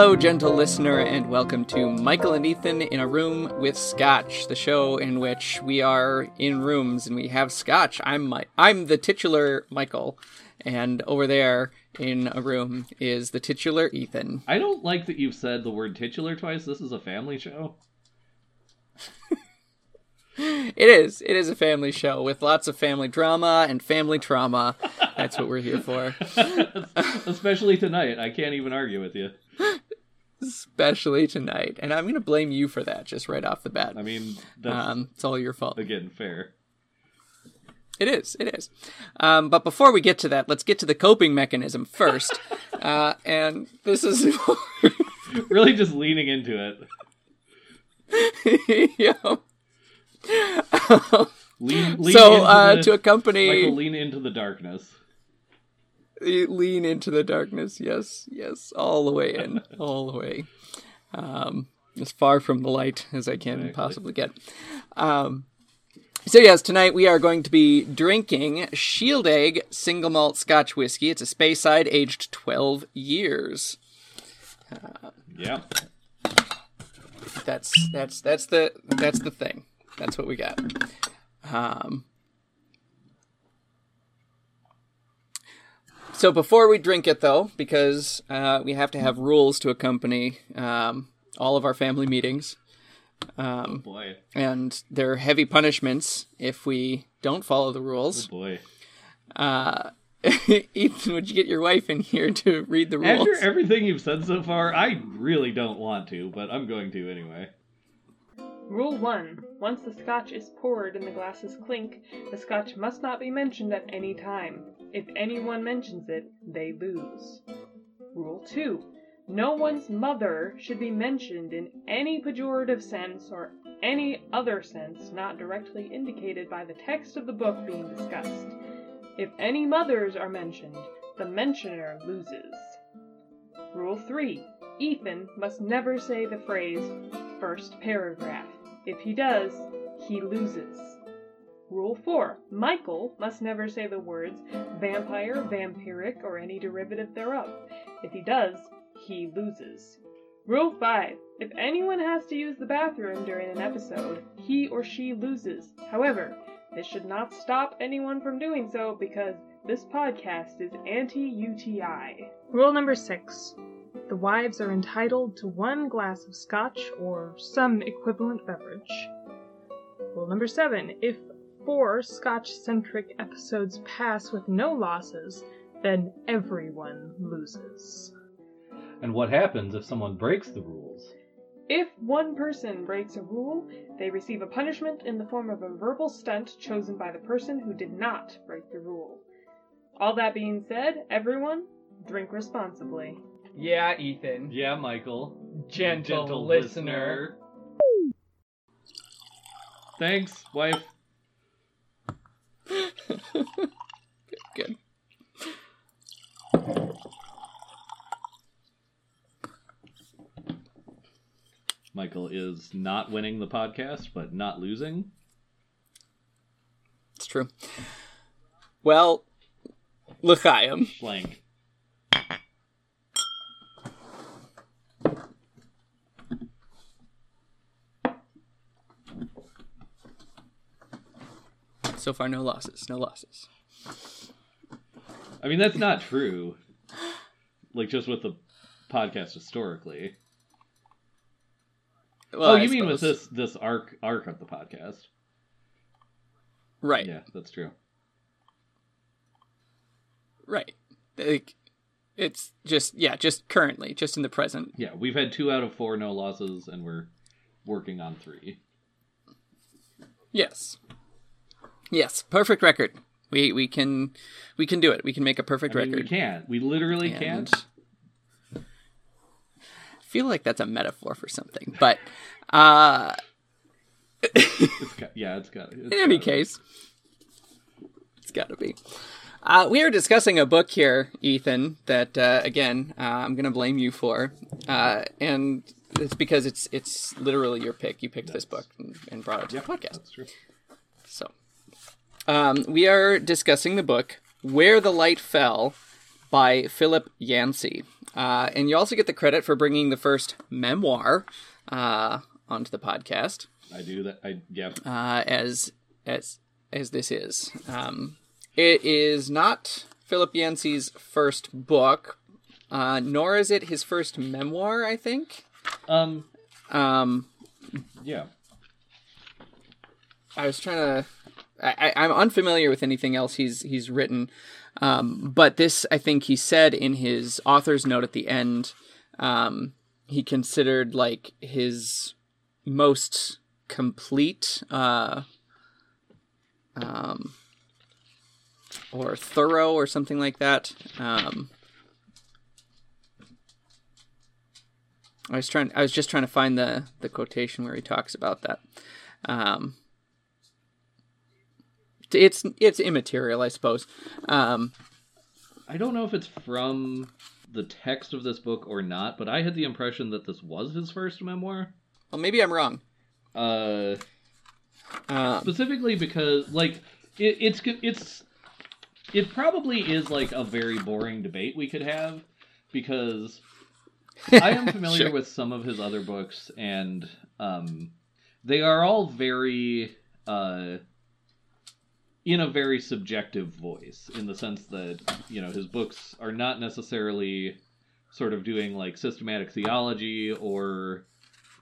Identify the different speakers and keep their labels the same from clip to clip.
Speaker 1: Hello, gentle listener, and welcome to Michael and Ethan in a Room with Scotch, the show in which we are in rooms and we have scotch. I'm my, I'm the titular Michael, and over there in a room is the titular Ethan.
Speaker 2: I don't like that you've said the word titular twice. This is a family show.
Speaker 1: It is. It is a family show with lots of family drama and family trauma. That's what we're here for.
Speaker 2: Especially tonight. I can't even argue with you.
Speaker 1: Especially tonight. And I'm going to blame you for that just right off the bat.
Speaker 2: I mean,
Speaker 1: Um, it's all your fault.
Speaker 2: again fair.
Speaker 1: It is. It is. Um, but before we get to that, let's get to the coping mechanism first. uh, and this is.
Speaker 2: Really just leaning into it.
Speaker 1: yeah.
Speaker 2: Lean, lean
Speaker 1: so
Speaker 2: into
Speaker 1: uh,
Speaker 2: the,
Speaker 1: to accompany
Speaker 2: Michael, lean into the darkness.
Speaker 1: Lean into the darkness. Yes yes all the way in all the way. Um as far from the light as i can
Speaker 2: Exactly.
Speaker 1: possibly get. Um so yes tonight we are going to be drinking Shieldaig single malt scotch whiskey. It's a Speyside aged 12 years.
Speaker 2: Yeah.
Speaker 1: that's that's that's the that's the thing. That's what we got. Um so before we drink it though because uh, we have to have rules to accompany um, all of our family meetings um,
Speaker 2: Boy.
Speaker 1: and there are heavy punishments if we don't follow the rules
Speaker 2: Boy.
Speaker 1: uh, ethan would you get your wife in here to read the rules
Speaker 2: After everything you've said so far, I really don't want to, but I'm going to anyway.
Speaker 3: Rule 1. Once the scotch is poured and the glasses clink, the scotch must not be mentioned at any time. If anyone mentions it, they lose. Rule 2. No one's mother should be mentioned in any pejorative sense or any other sense not directly indicated by the text of the book being discussed. If any mothers are mentioned, the mentioner loses. Rule 3. Ethan must never say the phrase first paragraph. If he does, he loses. Rule 4. Michael must never say the words vampire, vampiric, or any derivative thereof. If he does, he loses. Rule 5. If anyone has to use the bathroom during an episode, he or she loses. However, this should not stop anyone from doing so because this podcast is anti UTI. Rule number 6. The wives are entitled to one glass of scotch or some equivalent beverage. Rule number 7. If four scotch centric episodes pass with no losses, then everyone loses.
Speaker 2: And what happens if someone breaks the rules?
Speaker 3: If one person breaks a rule, they receive a punishment in the form of a verbal stunt chosen by the person who did not break the rule. All that being said, everyone, drink responsibly.
Speaker 1: yeah ethan
Speaker 2: Yeah, Michael.
Speaker 1: gentle, listener.
Speaker 2: Thanks, wife.
Speaker 1: Good.
Speaker 2: Michael is not winning the podcast, but not losing.
Speaker 1: It's true. Well, L'chaim.
Speaker 2: Blank.
Speaker 1: So far, no losses. No losses.
Speaker 2: I mean, that's not true. Like, just with the podcast historically.
Speaker 1: Well,
Speaker 2: oh,
Speaker 1: I
Speaker 2: you mean with
Speaker 1: suppose.
Speaker 2: this this arc arc of the podcast?
Speaker 1: Right.
Speaker 2: Yeah, that's true.
Speaker 1: Right. Like, it's just yeah, just currently, just in the present.
Speaker 2: Yeah, we've had two out of four no losses, and we're working on three.
Speaker 1: Yes. Yes. Perfect record. We we can we can do it. We can make a perfect
Speaker 2: I mean, we
Speaker 1: record.
Speaker 2: can't. We literally can't.
Speaker 1: I feel like that's a metaphor for something, but uh,
Speaker 2: It's got, yeah, it's got. It's
Speaker 1: in any
Speaker 2: got-
Speaker 1: case, it's got to be. Uh, we are discussing a book here, Ethan. That uh, again, uh, I'm going to blame you for, uh, and it's because it's it's literally your pick. You picked this book and, and brought it to the podcast.
Speaker 2: That's true.
Speaker 1: So, um, we are discussing the book "Where the Light Fell" by Philip Yancey. Uh, and you also get the credit for bringing the first memoir uh, onto the podcast,
Speaker 2: I do that. I yeah.
Speaker 1: uh, as as as this is. Um, it is not Philip Yancey's first book, uh, nor is it his first memoir. I think.
Speaker 2: Um.
Speaker 1: Um,
Speaker 2: Yeah.
Speaker 1: I was trying to. I, I'm unfamiliar with anything else he's he's written, um, but this I think he said in his author's note at the end. Um, he considered like his most complete uh, um, or thorough or something like that. Um, I was trying. I was just trying to find the the quotation where he talks about that. Um, it's it's immaterial, I suppose. Um,
Speaker 2: I don't know if it's from the text of this book or not, but I had the impression that this was his first memoir.
Speaker 1: well, maybe I'm wrong.
Speaker 2: Uh,
Speaker 1: Um,
Speaker 2: specifically because like it, it's it's it probably is like a very boring debate we could have because I am familiar
Speaker 1: Sure.
Speaker 2: with some of his other books and um they are all very uh in a very subjective voice in the sense that you know his books are not necessarily sort of doing like systematic theology or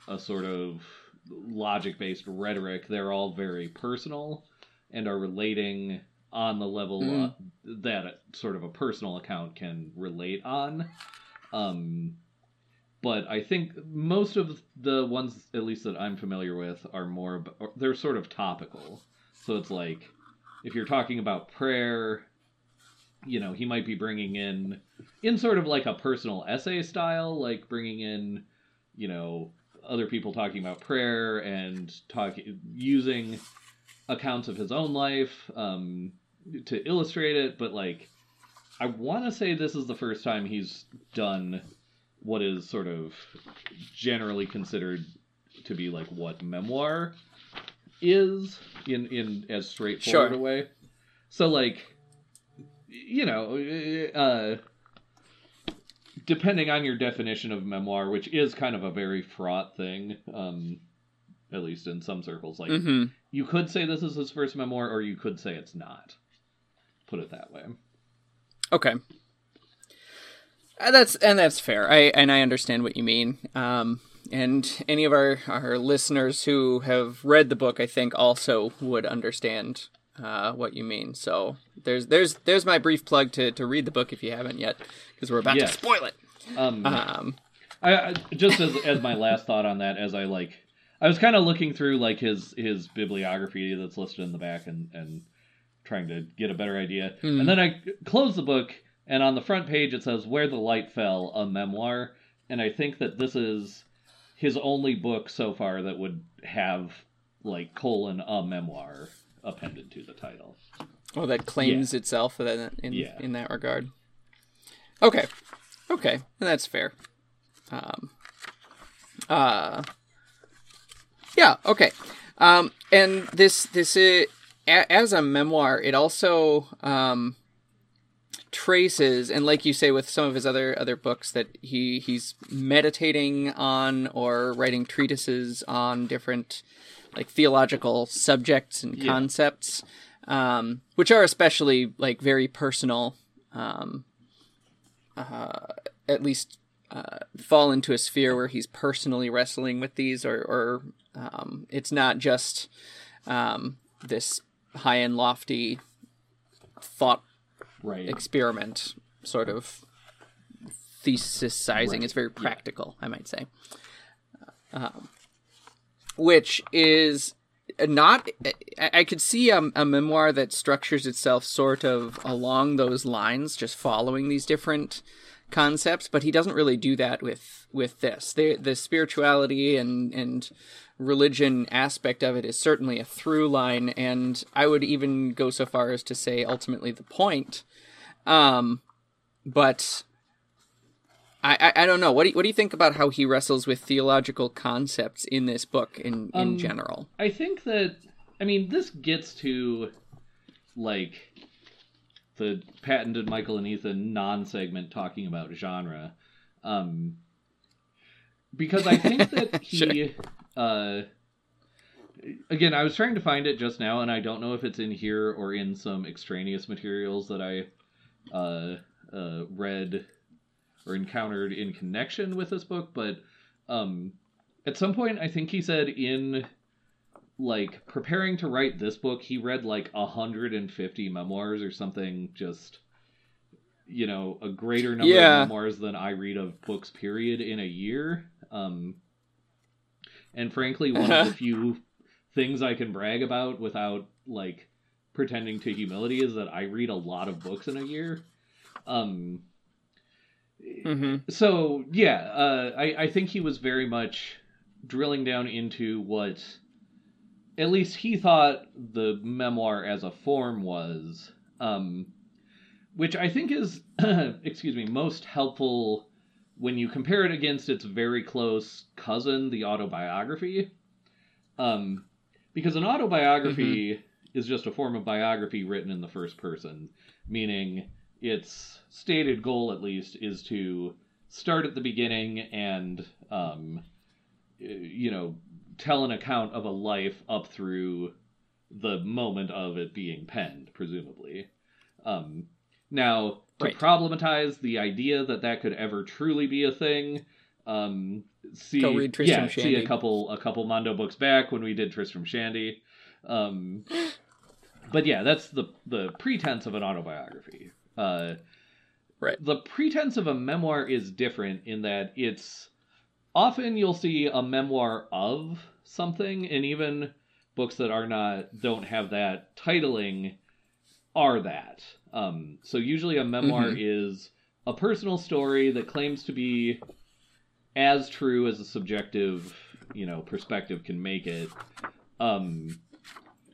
Speaker 2: a sort of logic based rhetoric they're all very personal and are relating on the level
Speaker 1: Mm.
Speaker 2: uh, that a, sort of a personal account can relate on um but I think most of the ones, at least that I'm familiar with, are more. They're sort of topical. So it's like, if you're talking about prayer, you know, he might be bringing in, in sort of like a personal essay style, like bringing in, you know, other people talking about prayer and talking using accounts of his own life um, to illustrate it. But like, I want to say this is the first time he's done what is sort of generally considered to be like what memoir is in in as straightforward
Speaker 1: Sure.
Speaker 2: a way. So like you know, uh depending on your definition of memoir, which is kind of a very fraught thing, um at least in some circles like
Speaker 1: hmm
Speaker 2: you could say this is his first memoir or you could say it's not. Put it that way.
Speaker 1: Okay. Uh, that's and that's fair. I and I understand what you mean. Um, and any of our our listeners who have read the book, I think, also would understand uh, what you mean. So there's there's there's my brief plug to to read the book if you haven't yet, because we're about
Speaker 2: Yes.
Speaker 1: to spoil it.
Speaker 2: Um
Speaker 1: Um,
Speaker 2: I, I just as as my last thought on that, as I like, I was kind of looking through like his his bibliography that's listed in the back and and trying to get a better idea,
Speaker 1: Hmm.
Speaker 2: and then I closed the book, and on the front page it says "Where the Light Fell," a memoir, and I think that this is his only book so far that would have like colon a memoir appended to the title.
Speaker 1: Oh, that claims itself in in,
Speaker 2: Yeah.
Speaker 1: in that regard. Okay, okay, that's fair. Um, uh, yeah, okay. Um, and this this a, as a memoir, it also um, traces, and like you say with some of his other other books, that he he's meditating on or writing treatises on different like theological subjects and
Speaker 2: Yeah.
Speaker 1: concepts, um, which are especially like very personal. Um, uh, at least uh, fall into a sphere where he's personally wrestling with these, or, or um, it's not just um, this high and lofty thought
Speaker 2: Right.
Speaker 1: experiment sort of thesisizing.
Speaker 2: Right,
Speaker 1: It's very
Speaker 2: yeah.
Speaker 1: practical, I might say. Um, which is not. I, could see a, a memoir that structures itself sort of along those lines, just following these different concepts, but he doesn't really do that with with this. The the spirituality and and religion aspect of it is certainly a through line, and I would even go so far as to say ultimately the point. Um, but I, I I don't know. What do you, what do you think about how he wrestles with theological concepts in this book in in
Speaker 2: Um,
Speaker 1: general?
Speaker 2: I think that I mean this gets to like the patented Michael and Ethan non-segment talking about genre, um, because I think that he,
Speaker 1: Sure.
Speaker 2: uh, again, I was trying to find it just now, and I don't know if it's in here or in some extraneous materials that I uh, uh, read or encountered in connection with this book, but um, at some point, I think he said in like preparing to write this book, he read like 150 memoirs or something, just you know, a greater number
Speaker 1: Yeah.
Speaker 2: of memoirs than I read of books, period, in a year. Um, and frankly, one of the few things I can brag about without like pretending to humility is that I read a lot of books in a year. Um,
Speaker 1: hmm
Speaker 2: so yeah, uh, I I think he was very much drilling down into what at least he thought the memoir as a form was, um, which I think is excuse me most helpful when you compare it against its very close cousin, the autobiography. Um, because an autobiography is just a form of biography written in the first person, meaning its stated goal, at least, is to start at the beginning and, um, you know, tell an account of a life up through the moment of it being penned, presumably. Um, now, to
Speaker 1: Right.
Speaker 2: problematize the idea that that could ever truly be a thing, um, see,
Speaker 1: Go read Tristram
Speaker 2: yeah, see a couple a couple Mondo books back when we did Tristram Shandy. Um, but yeah, that's the the pretense of an autobiography. Uh,
Speaker 1: Right.
Speaker 2: The pretense of a memoir is different in that it's often you'll see a memoir of something, and even books that are not don't have that titling are that. Um, so usually a memoir
Speaker 1: Mhm.
Speaker 2: is a personal story that claims to be as true as a subjective, you know, perspective can make it. Um,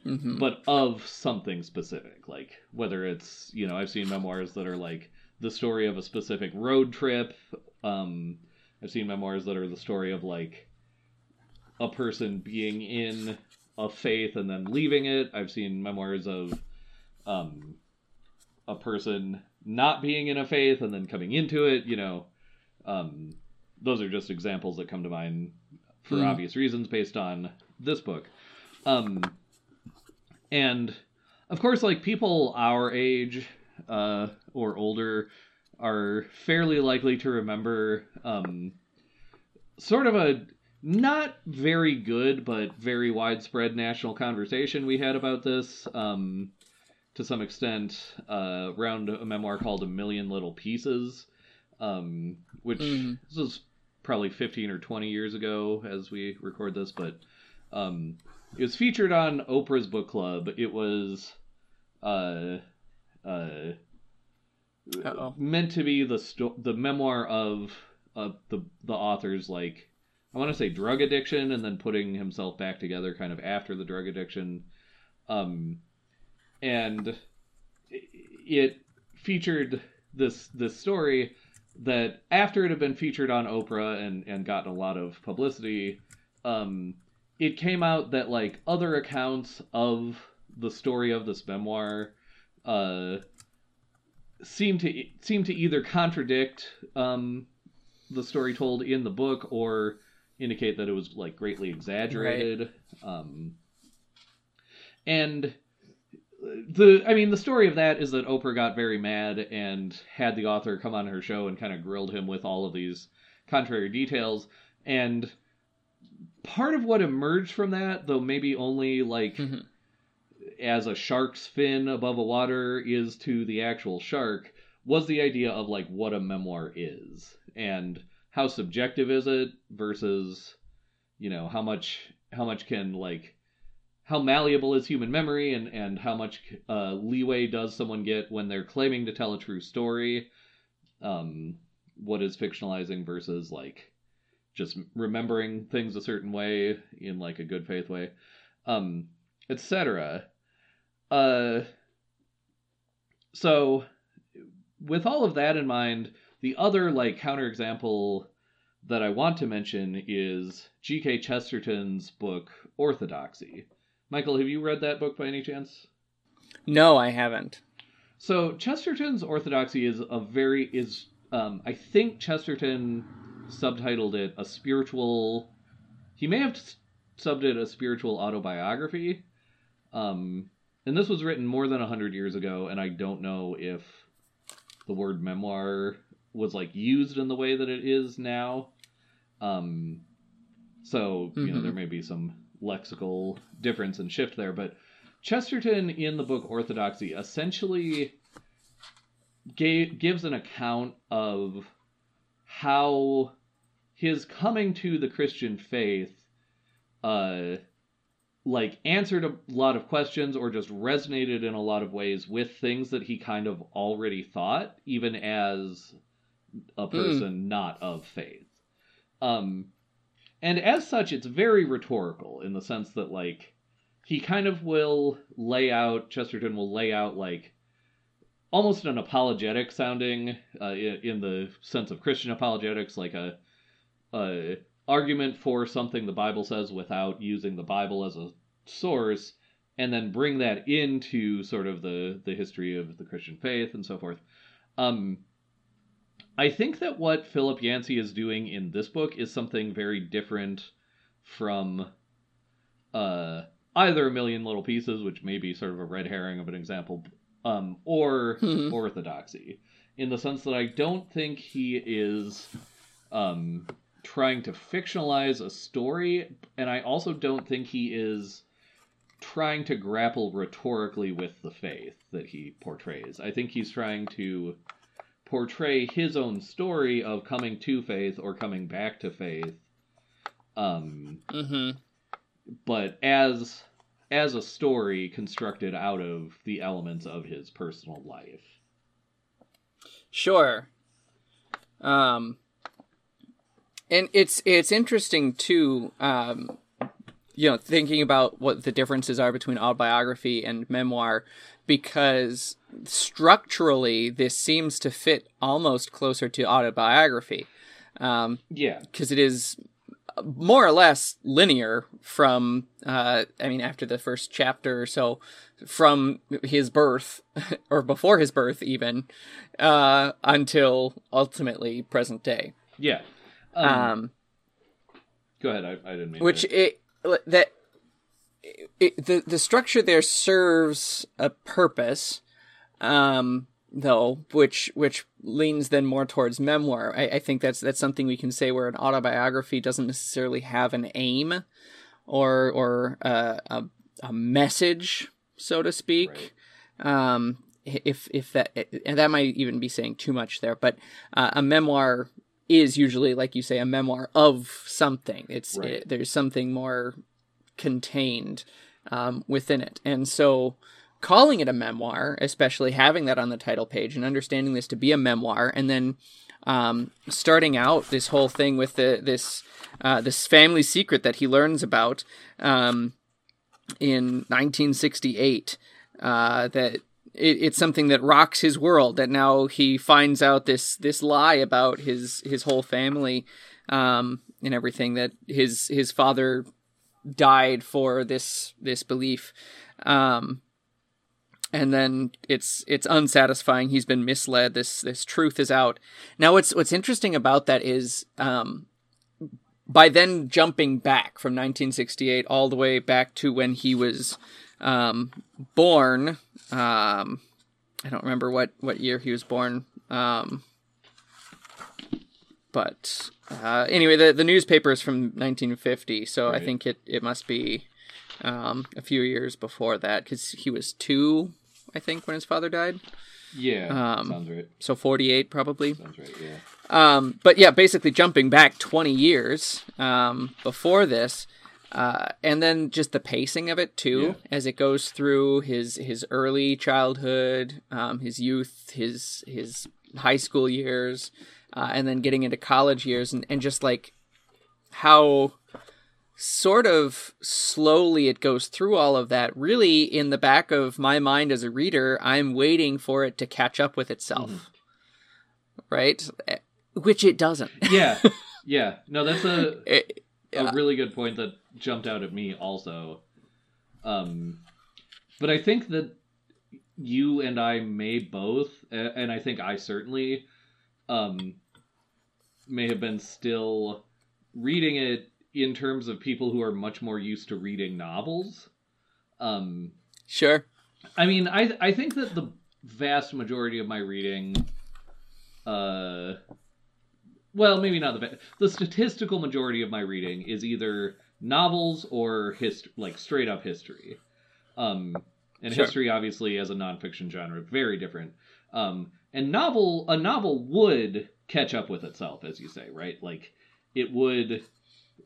Speaker 1: hmm
Speaker 2: but of something specific like whether it's you know i've seen memoirs that are like the story of a specific road trip um i've seen memoirs that are the story of like a person being in a faith and then leaving it. I've seen memoirs of um a person not being in a faith and then coming into it you know. Um those are just examples that come to mind for
Speaker 1: Hmm.
Speaker 2: obvious reasons based on this book. Um and of course like people our age uh or older are fairly likely to remember um sort of a not very good but very widespread national conversation we had about this um to some extent uh around a memoir called a million little pieces um which
Speaker 1: Mhm.
Speaker 2: this was probably 15 or 20 years ago as we record this but um it was featured on Oprah's book club. It was uh uh
Speaker 1: Uh-oh.
Speaker 2: meant to be the sto- the memoir of uh, the the author's like I want to say drug addiction and then putting himself back together kind of after the drug addiction. Um and it- it featured this this story that after it had been featured on Oprah and and gotten a lot of publicity um it came out that like other accounts of the story of this memoir uh seem to seem to either contradict um the story told in the book or indicate that it was like greatly exaggerated um and the I mean the story of that is that Oprah got very mad and had the author come on her show and kind of grilled him with all of these contrary details and part of what emerged from that though maybe only like
Speaker 1: Mhm.
Speaker 2: as a shark's fin above a water is to the actual shark was the idea of like what a memoir is and how subjective is it versus you know how much how much can like how malleable is human memory and and how much uh, leeway does someone get when they're claiming to tell a true story um what is fictionalizing versus like just remembering things a certain way in like a good faith way um etc uh so with all of that in mind the other like counterexample that i want to mention is gk chesterton's book orthodoxy. Michael have you read that book by any chance?
Speaker 1: No, I haven't.
Speaker 2: So Chesterton's orthodoxy is a very is um, I think Chesterton subtitled it a spiritual. He may have subbed it a spiritual autobiography. Um, and this was written more than hundred years ago, and I don't know if the word memoir was like used in the way that it is now. Um, so you know
Speaker 1: Mhm.
Speaker 2: there may be some lexical difference and shift there, but Chesterton in the book Orthodoxy essentially gave, gives an account of how his coming to the Christian faith uh like answered a lot of questions or just resonated in a lot of ways with things that he kind of already thought even as a person not of faith. Um and as such it's very rhetorical in the sense that like he kind of will lay out chesterton will lay out like almost an apologetic sounding uh, in, in the sense of christian apologetics like a, a argument for something the bible says without using the bible as a source and then bring that into sort of the the history of the christian faith and so forth. Um I think that what Philip Yancey is doing in this book is something very different from uh, either A Million Little Pieces, which may be sort of a red herring of an example, um, or
Speaker 1: Mhm.
Speaker 2: Orthodoxy, in the sense that I don't think he is um, trying to fictionalize a story, and I also don't think he is trying to grapple rhetorically with the faith that he portrays. I think he's trying to portray his own story of coming to faith or coming back to faith um
Speaker 1: hmm
Speaker 2: but as as a story constructed out of the elements of his personal life
Speaker 1: Sure. Um, and it's it's interesting too. Um, you know, thinking about what the differences are between autobiography and memoir, because structurally this seems to fit almost closer to autobiography, um,
Speaker 2: yeah
Speaker 1: because it is more or less linear from uh i mean after the first chapter or so from his birth or before his birth even uh until ultimately present day.
Speaker 2: Yeah. Um,
Speaker 1: um
Speaker 2: go ahead. I, I didn't mean
Speaker 1: which
Speaker 2: to...
Speaker 1: it that it, the the structure there serves a purpose. Um though which which leans then more towards memoir. I, I think that's that's something we can say where an autobiography doesn't necessarily have an aim or or uh, a a message so to speak. Um if if that and that might even be saying too much there but uh, a memoir is usually like you say a memoir of something. It's
Speaker 2: Right.
Speaker 1: it, there's something more contained um, within it. And so calling it a memoir especially having that on the title page and understanding this to be a memoir and then um, starting out this whole thing with the this uh, this family secret that he learns about um, in 1968 uh, that it, it's something that rocks his world that now he finds out this this lie about his his whole family um, and everything that his his father died for this this belief. Um, and then it's it's unsatisfying he's been misled this this truth is out now what's what's interesting about that is um, by then jumping back from 1968 all the way back to when he was um, born. Um, I don't remember what, what year he was born. Um, but uh, anyway, the, the newspaper is from 1950, so I think it, it must be um, a few years before that because he was two, I think, when his father died.
Speaker 2: yeah
Speaker 1: um,
Speaker 2: sounds right
Speaker 1: So 48 probably.
Speaker 2: sounds right yeah
Speaker 1: Um, but yeah, basically jumping back 20 years um, before this, uh, and then just the pacing of it too,
Speaker 2: Yeah.
Speaker 1: as it goes through his his early childhood, um, his youth, his his high school years, uh, and then getting into college years, and, and just like how sort of slowly it goes through all of that. Really, in the back of my mind as a reader, I'm waiting for it to catch up with itself. Right? Eh, Which it doesn't.
Speaker 2: yeah yeah no that's a
Speaker 1: It-
Speaker 2: a really good point that jumped out at me also. Um, but I think that you and I may both, and I think I certainly, um, may have been still reading it in terms of people who are much more used to reading novels. Um,
Speaker 1: sure.
Speaker 2: I mean, I I think that the vast majority of my reading, uh, well, maybe not the the statistical majority of my reading is either novels or hist like straight up history. Um, and sure. history, obviously, as a nonfiction genre, very different. Um, and novel, a novel would catch up with itself, as you say, right? Like it would.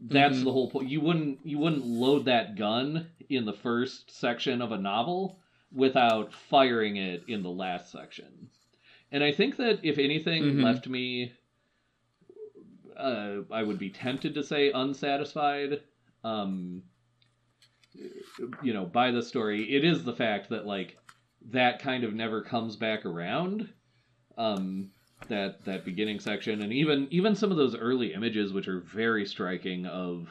Speaker 2: That's mm-hmm. the whole point. You wouldn't you wouldn't load that gun in the first section of a novel without firing it in the last section. And I think that if anything mm-hmm. left me uh, I would be tempted to say unsatisfied. Um, you know, by the story, it is the fact that like that kind of never comes back around. Um, that that beginning section, and even even some of those early images, which are very striking, of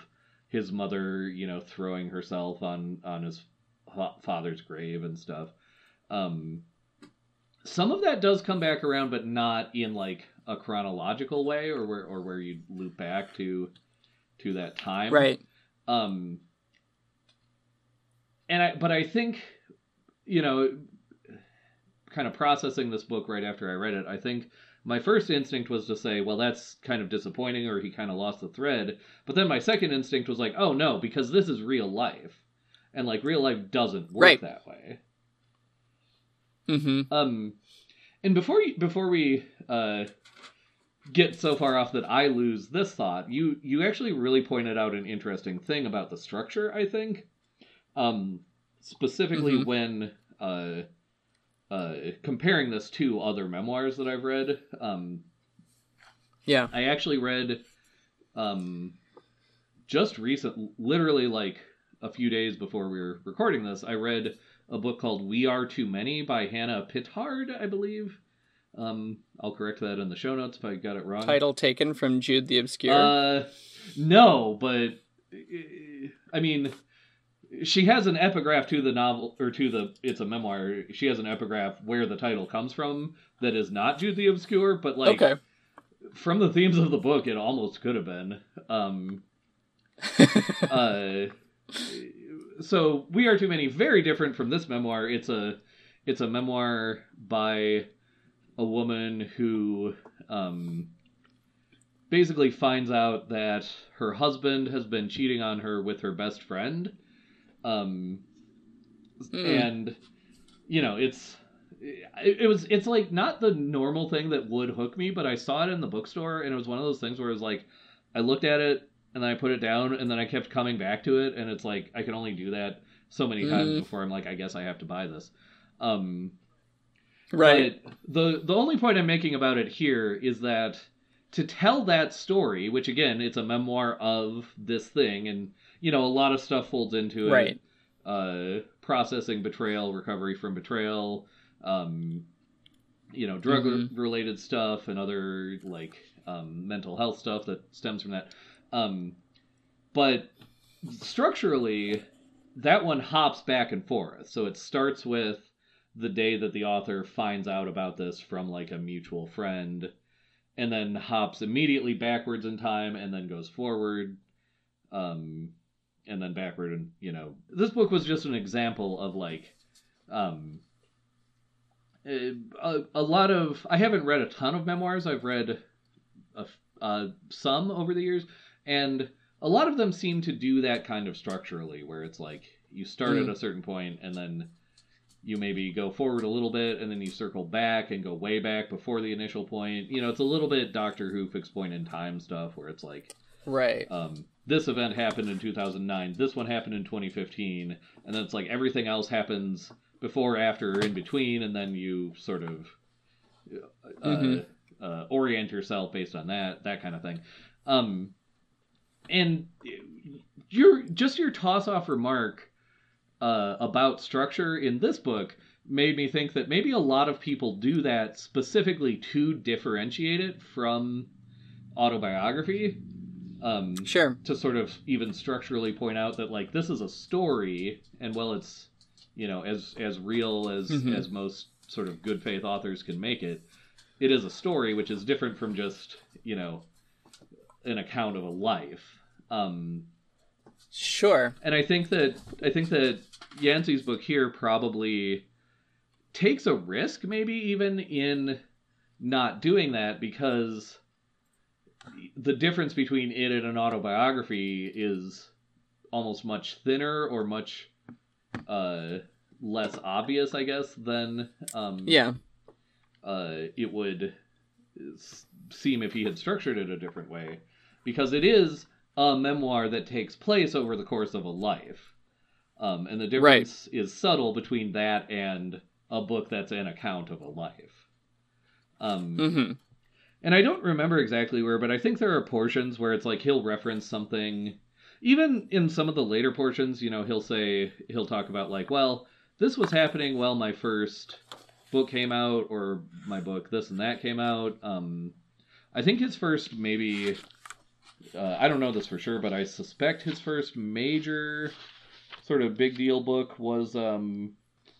Speaker 2: his mother, you know, throwing herself on on his father's grave and stuff. Um, some of that does come back around, but not in like a chronological way or where or where you loop back to to that time.
Speaker 1: Right.
Speaker 2: Um and I but I think you know kind of processing this book right after I read it, I think my first instinct was to say, well, that's kind of disappointing, or he kind of lost the thread. But then my second instinct was like, oh no, because this is real life, and like real life doesn't work right. that way.
Speaker 1: Mm-hmm.
Speaker 2: Um, and before you, before we uh, get so far off that I lose this thought. You you actually really pointed out an interesting thing about the structure. I think, um, specifically mm-hmm. when uh, uh, comparing this to other memoirs that I've read. Um,
Speaker 1: yeah,
Speaker 2: I actually read um, just recent, literally like a few days before we were recording this. I read a book called "We Are Too Many" by Hannah Pittard, I believe. Um, I'll correct that in the show notes if I got it wrong.
Speaker 1: Title taken from Jude the Obscure.
Speaker 2: Uh, no, but I mean, she has an epigraph to the novel or to the it's a memoir. She has an epigraph where the title comes from that is not Jude the Obscure, but like
Speaker 1: okay.
Speaker 2: from the themes of the book, it almost could have been. Um, uh, so we are too many. Very different from this memoir. It's a it's a memoir by a woman who um, basically finds out that her husband has been cheating on her with her best friend. Um, mm. And, you know, it's. It, it was it's like not the normal thing that would hook me but i saw it in the bookstore and it was one of those things where it was like i looked at it and then i put it down and then i kept coming back to it and it's like i can only do that so many times mm. before i'm like i guess i have to buy this um
Speaker 1: Right.
Speaker 2: The the only point I'm making about it here is that to tell that story, which again, it's a memoir of this thing, and you know, a lot of stuff folds into it.
Speaker 1: Right.
Speaker 2: Uh, processing betrayal, recovery from betrayal, um, you know, drug mm-hmm. related stuff, and other like um, mental health stuff that stems from that. Um, but structurally, that one hops back and forth. So it starts with the day that the author finds out about this from like a mutual friend and then hops immediately backwards in time and then goes forward um and then backward and you know this book was just an example of like um a, a lot of i haven't read a ton of memoirs i've read a, uh, some over the years and a lot of them seem to do that kind of structurally where it's like you start mm. at a certain point and then you maybe go forward a little bit and then you circle back and go way back before the initial point. You know, it's a little bit Doctor Who fixed point in time stuff where it's like,
Speaker 1: right.
Speaker 2: Um, this event happened in 2009. This one happened in 2015, and then it's like everything else happens before, after, or in between, and then you sort of uh, mm-hmm. uh, orient yourself based on that, that kind of thing. Um, and your just your toss off remark uh, about structure in this book made me think that maybe a lot of people do that specifically to differentiate it from autobiography. Um,
Speaker 1: sure.
Speaker 2: To sort of even structurally point out that like this is a story, and while it's you know, as as real as
Speaker 1: Mhm.
Speaker 2: as most sort of good faith authors can make it, it is a story which is different from just you know an account of a life. Um,
Speaker 1: Sure.
Speaker 2: and I think that I think that Yancey's book here probably takes a risk, maybe even in not doing that, because the difference between it and an autobiography is almost much thinner or much uh, less obvious, I guess, than um,
Speaker 1: Yeah.
Speaker 2: uh, it would seem if he had structured it a different way, because it is a memoir that takes place over the course of a life, um, and the difference is subtle between that and a book that's an account of a life. Um,
Speaker 1: hmm
Speaker 2: and I don't remember exactly where, but I think there are portions where it's like he'll reference something. Even in some of the later portions, you know, he'll say he'll talk about like, well, this was happening while my first book came out, or my book this and that came out. Um, I think his first maybe, uh, I don't know this for sure, but I suspect his first major sort of big deal book was um,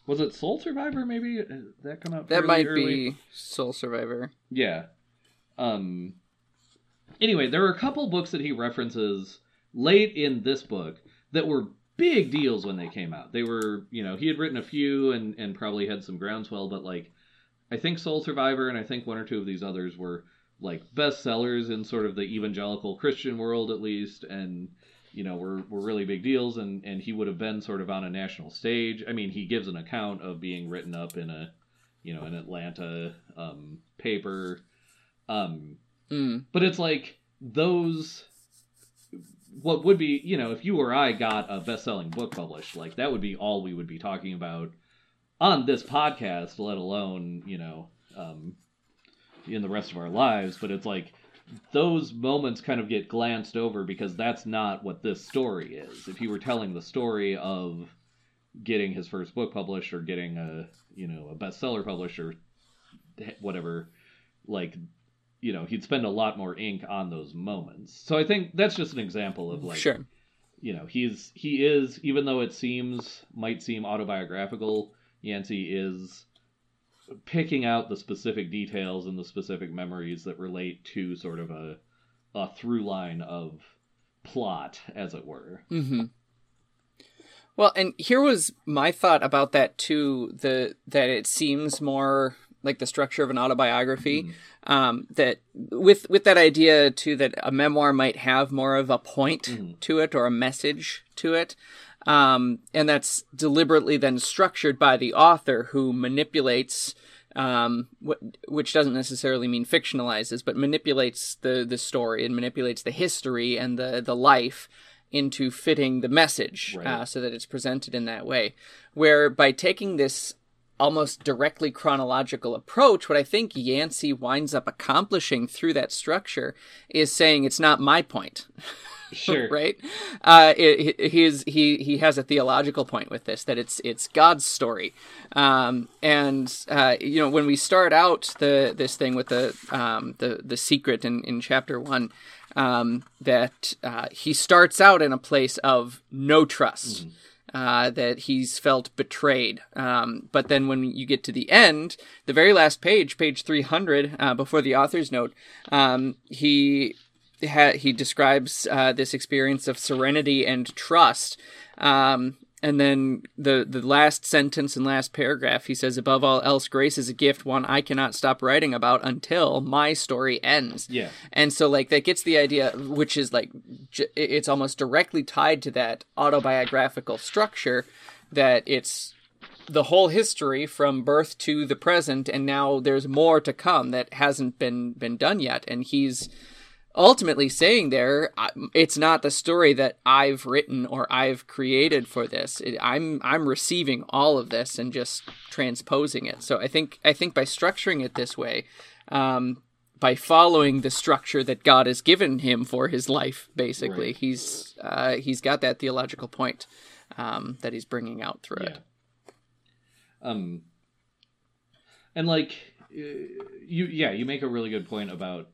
Speaker 2: was it Soul Survivor? Maybe that come out.
Speaker 1: That might
Speaker 2: early?
Speaker 1: be Soul Survivor.
Speaker 2: Yeah. Um anyway, there are a couple books that he references late in this book that were big deals when they came out. They were, you know, he had written a few and and probably had some groundswell, but like I think Soul Survivor and I think one or two of these others were like bestsellers in sort of the evangelical Christian world at least and you know were were really big deals and and he would have been sort of on a national stage. I mean, he gives an account of being written up in a you know, an Atlanta um paper um,
Speaker 1: Mm.
Speaker 2: but it's like those what would be, you know, if you or I got a best-selling book published, like that would be all we would be talking about on this podcast, let alone, you know, um, in the rest of our lives, but it's like those moments kind of get glanced over because that's not what this story is. If you were telling the story of getting his first book published or getting a, you know, a bestseller published or whatever, like you know he'd spend a lot more ink on those moments so i think that's just an example of like
Speaker 1: sure.
Speaker 2: you know he's he is even though it seems might seem autobiographical yancey is picking out the specific details and the specific memories that relate to sort of a a through line of plot as it were
Speaker 1: mm-hmm. Well, and here was my thought about that too. The that it seems more like the structure of an autobiography.
Speaker 2: Mhm.
Speaker 1: Um, that with with that idea too that a memoir might have more of a point
Speaker 2: Mhm.
Speaker 1: to it or a message to it. Um, and that's deliberately then structured by the author who manipulates um, wh- which doesn't necessarily mean fictionalizes, but manipulates the, the story and manipulates the history and the, the life into fitting the message
Speaker 2: Right.
Speaker 1: uh, so that it's presented in that way. Where by taking this almost directly chronological approach, what I think Yancey winds up accomplishing through that structure is saying it's not my point.
Speaker 2: sure
Speaker 1: right? Uh, it, it- he is he he has a theological point with this that it's it's God's story, um, and uh, you know when we start out the this thing with the um, the the secret in in chapter one. Um, that uh, he starts out in a place of no trust, uh, that he's felt betrayed. Um, but then when you get to the end, the very last page, page 300, uh, before the author's note, um, he ha- he describes uh, this experience of serenity and trust. Um, and then the the last sentence and last paragraph, he says, "Above all else, grace is a gift, one I cannot stop writing about until my story ends."
Speaker 2: yeah
Speaker 1: And so, like, that gets the idea, which is like, it's almost directly tied to that autobiographical structure, that it's the whole history from birth to the present, and now there's more to come that hasn't been been done yet. And he's ultimately saying there, it's not the story that I've written or I've created for this. It, I'm I'm receiving all of this and just transposing it. So I think I think by structuring it this way. Um, by following the structure that God has given him for his life. Basically,
Speaker 2: Right.
Speaker 1: he's uh, he's got that theological point um, that he's bringing out through
Speaker 2: yeah
Speaker 1: it.
Speaker 2: um and like uh, you yeah you make a really good point about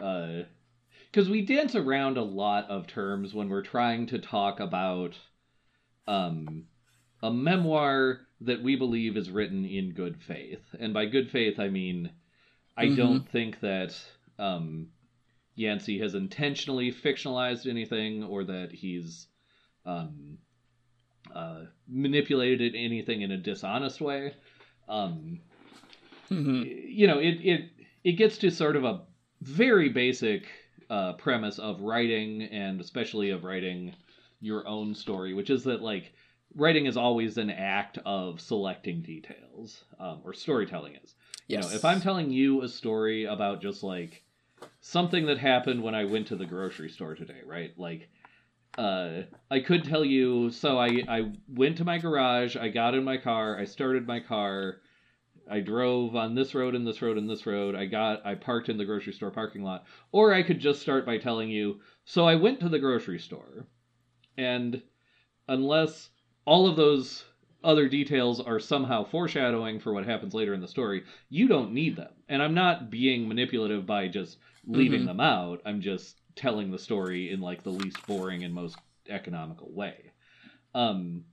Speaker 2: uh because we dance around a lot of terms when we're trying to talk about um a memoir that we believe is written in good faith. And by good faith, I mean I
Speaker 1: Mhm.
Speaker 2: don't think that um, Yancey has intentionally fictionalized anything or that he's um, uh, manipulated anything in a dishonest way. Um,
Speaker 1: Mhm.
Speaker 2: you know, it it it gets to sort of a very basic uh, premise of writing, and especially of writing your own story, which is that like writing is always an act of selecting details, um, or storytelling is. You
Speaker 1: Yes.
Speaker 2: know, if I'm telling you a story about just like something that happened when I went to the grocery store today, right? Like, uh, I could tell you. So I I went to my garage. I got in my car. I started my car. I drove on this road and this road and this road. I got I parked in the grocery store parking lot. Or I could just start by telling you, so I went to the grocery store. And unless all of those other details are somehow foreshadowing for what happens later in the story, you don't need them. And I'm not being manipulative by just leaving
Speaker 1: Mhm.
Speaker 2: them out. I'm just telling the story in like the least boring and most economical way. Um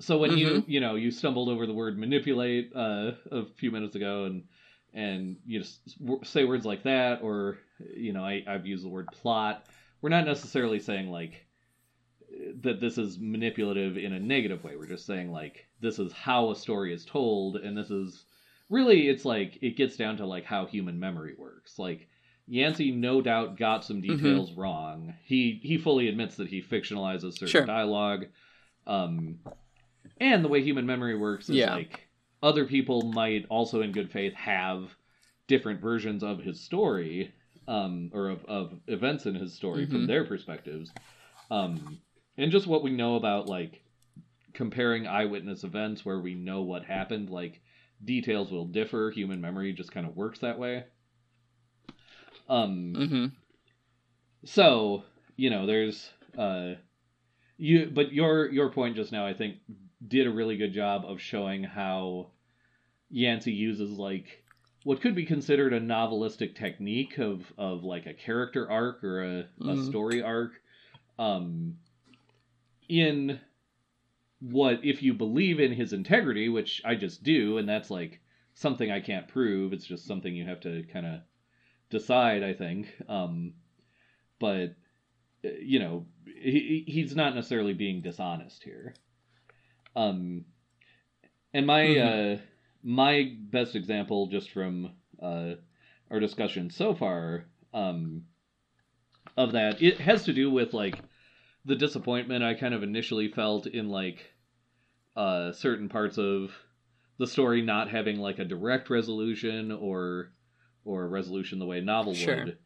Speaker 2: so when you you know you stumbled over the word manipulate uh, a few minutes ago and and you just say words like that or you know I, I've used the word plot. We're not necessarily saying like that this is manipulative in a negative way. We're just saying like this is how a story is told and this is really it's like it gets down to like how human memory works. Like Yancey no doubt got some details wrong. He he fully admits that he fictionalizes certain
Speaker 1: Sure.
Speaker 2: dialogue. Um and the way human memory works is
Speaker 1: Yeah.
Speaker 2: like other people might also in good faith have different versions of his story um, or of, of events in his story from
Speaker 1: Mhm.
Speaker 2: their perspectives um, and just what we know about like comparing eyewitness events where we know what happened like details will differ human memory just kind of works that way um,
Speaker 1: Mhm.
Speaker 2: so you know there's uh you but your your point just now i think did a really good job of showing how yancey uses like what could be considered a novelistic technique of of like a character arc or a, a
Speaker 1: Mhm.
Speaker 2: story arc um in what if you believe in his integrity which i just do and that's like something i can't prove. It's just something you have to kind of decide i think. Um but uh, you know he, he's not necessarily being dishonest here um and my
Speaker 1: Mhm.
Speaker 2: uh my best example just from uh our discussion so far um of that it has to do with like the disappointment i kind of initially felt in like uh certain parts of the story not having like a direct resolution or or a resolution the way a novel
Speaker 1: Sure.
Speaker 2: would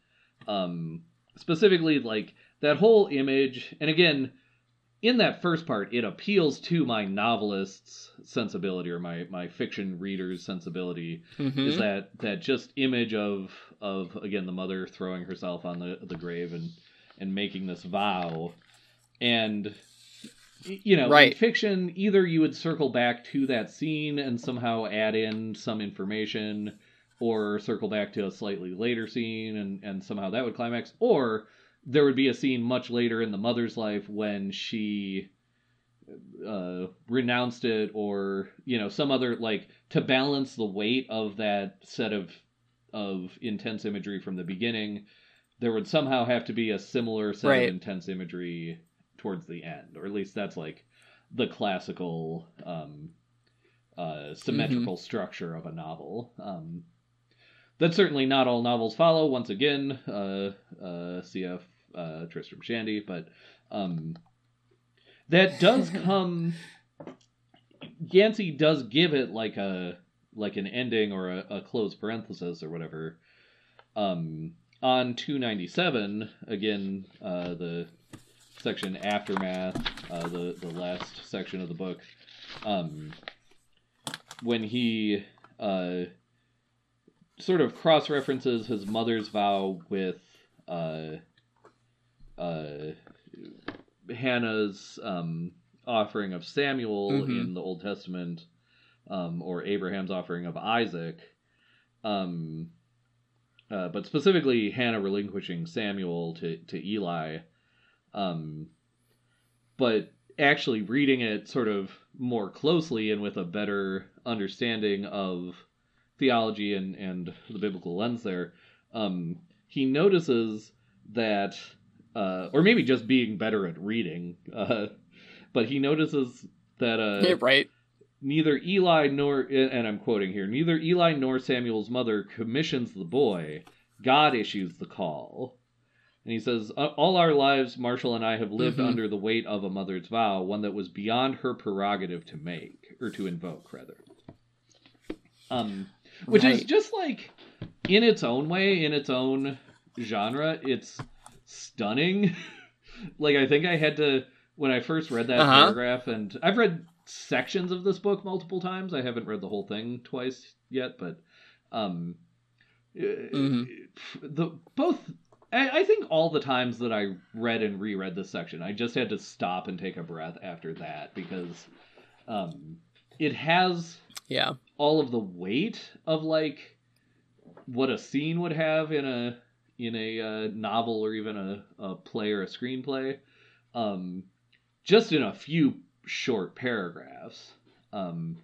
Speaker 2: um specifically like that whole image and again in that first part it appeals to my novelist's sensibility or my my fiction reader's sensibility
Speaker 1: Mhm.
Speaker 2: is that that just image of of again the mother throwing herself on the the grave and and making this vow and you know
Speaker 1: Right.
Speaker 2: in fiction either you would circle back to that scene and somehow add in some information or circle back to a slightly later scene and and somehow that would climax or there would be a scene much later in the mother's life when she uh, renounced it or you know some other like to balance the weight of that set of of intense imagery from the beginning there would somehow have to be a similar set
Speaker 1: Right.
Speaker 2: of intense imagery towards the end or at least that's like the classical um uh symmetrical structure of a novel. Um that's certainly not all novels follow. Once again uh uh cf uh tristram shandy but um that does come Yancey does give it like a like an ending or a, a closed parenthesis or whatever. Um, on 297, again, uh, the section aftermath, uh, the the last section of the book, um, when he uh, sort of cross references his mother's vow with uh, Hannah's um, offering of Samuel
Speaker 1: Mhm.
Speaker 2: in the Old Testament, um, or Abraham's offering of Isaac, um, uh, but specifically Hannah relinquishing Samuel to to Eli. Um, but actually reading it sort of more closely and with a better understanding of theology and, and the biblical lens there, um, he notices that, uh, or maybe just being better at reading, uh, but he notices that uh,
Speaker 1: Yeah, right.
Speaker 2: neither Eli nor, and I'm quoting here, neither Eli nor Samuel's mother commissions the boy. God issues the call. And he says, All our lives, Marshall and I have lived
Speaker 1: Mhm.
Speaker 2: under the weight of a mother's vow, one that was beyond her prerogative to make, or to invoke, rather. Um, which is just like, in its own way, in its own genre, it's stunning. like, I think I had to, when I first read that
Speaker 1: Uh-huh.
Speaker 2: paragraph, and I've read sections of this book multiple times. I haven't read the whole thing twice yet, but um,
Speaker 1: Mhm.
Speaker 2: the both. I, I think all the times that I read and reread this section, I just had to stop and take a breath after that because um, it has
Speaker 1: Yeah.
Speaker 2: all of the weight of like what a scene would have in a in a uh, novel or even a, a play or a screenplay um just in a few short paragraphs um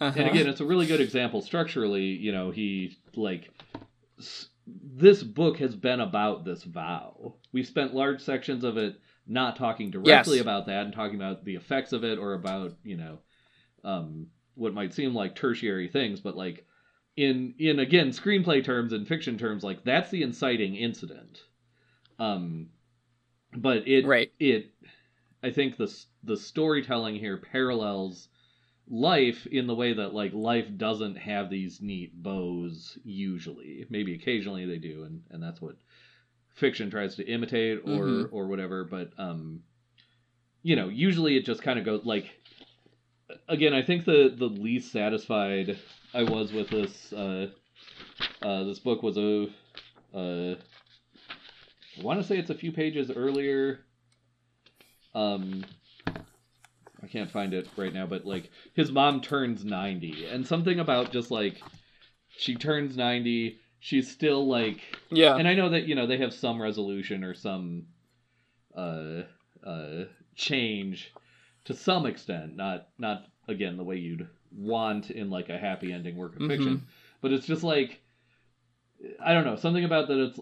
Speaker 1: Uh-huh.
Speaker 2: and again it's a really good example structurally you know he like s- this book has been about this vow we've spent large sections of it not talking directly
Speaker 1: Yes.
Speaker 2: about that and talking about the effects of it or about you know um what might seem like tertiary things but like in in again screenplay terms and fiction terms like that's the inciting incident um but it
Speaker 1: Right.
Speaker 2: it i think the the storytelling here parallels life in the way that like life doesn't have these neat bows usually maybe occasionally they do and and that's what fiction tries to imitate or
Speaker 1: Mhm.
Speaker 2: or whatever but um you know usually it just kind of goes like again i think the the least satisfied i was with this uh uh this book was a uh i want to say it's a few pages earlier um i can't find it right now but like his mom turns 90 and something about just like she turns 90 she's still like
Speaker 1: Yeah.
Speaker 2: and I know that you know they have some resolution or some uh uh change to some extent, not not again the way you'd want in like a happy ending work of fiction, but it's just like I don't know something about that. It's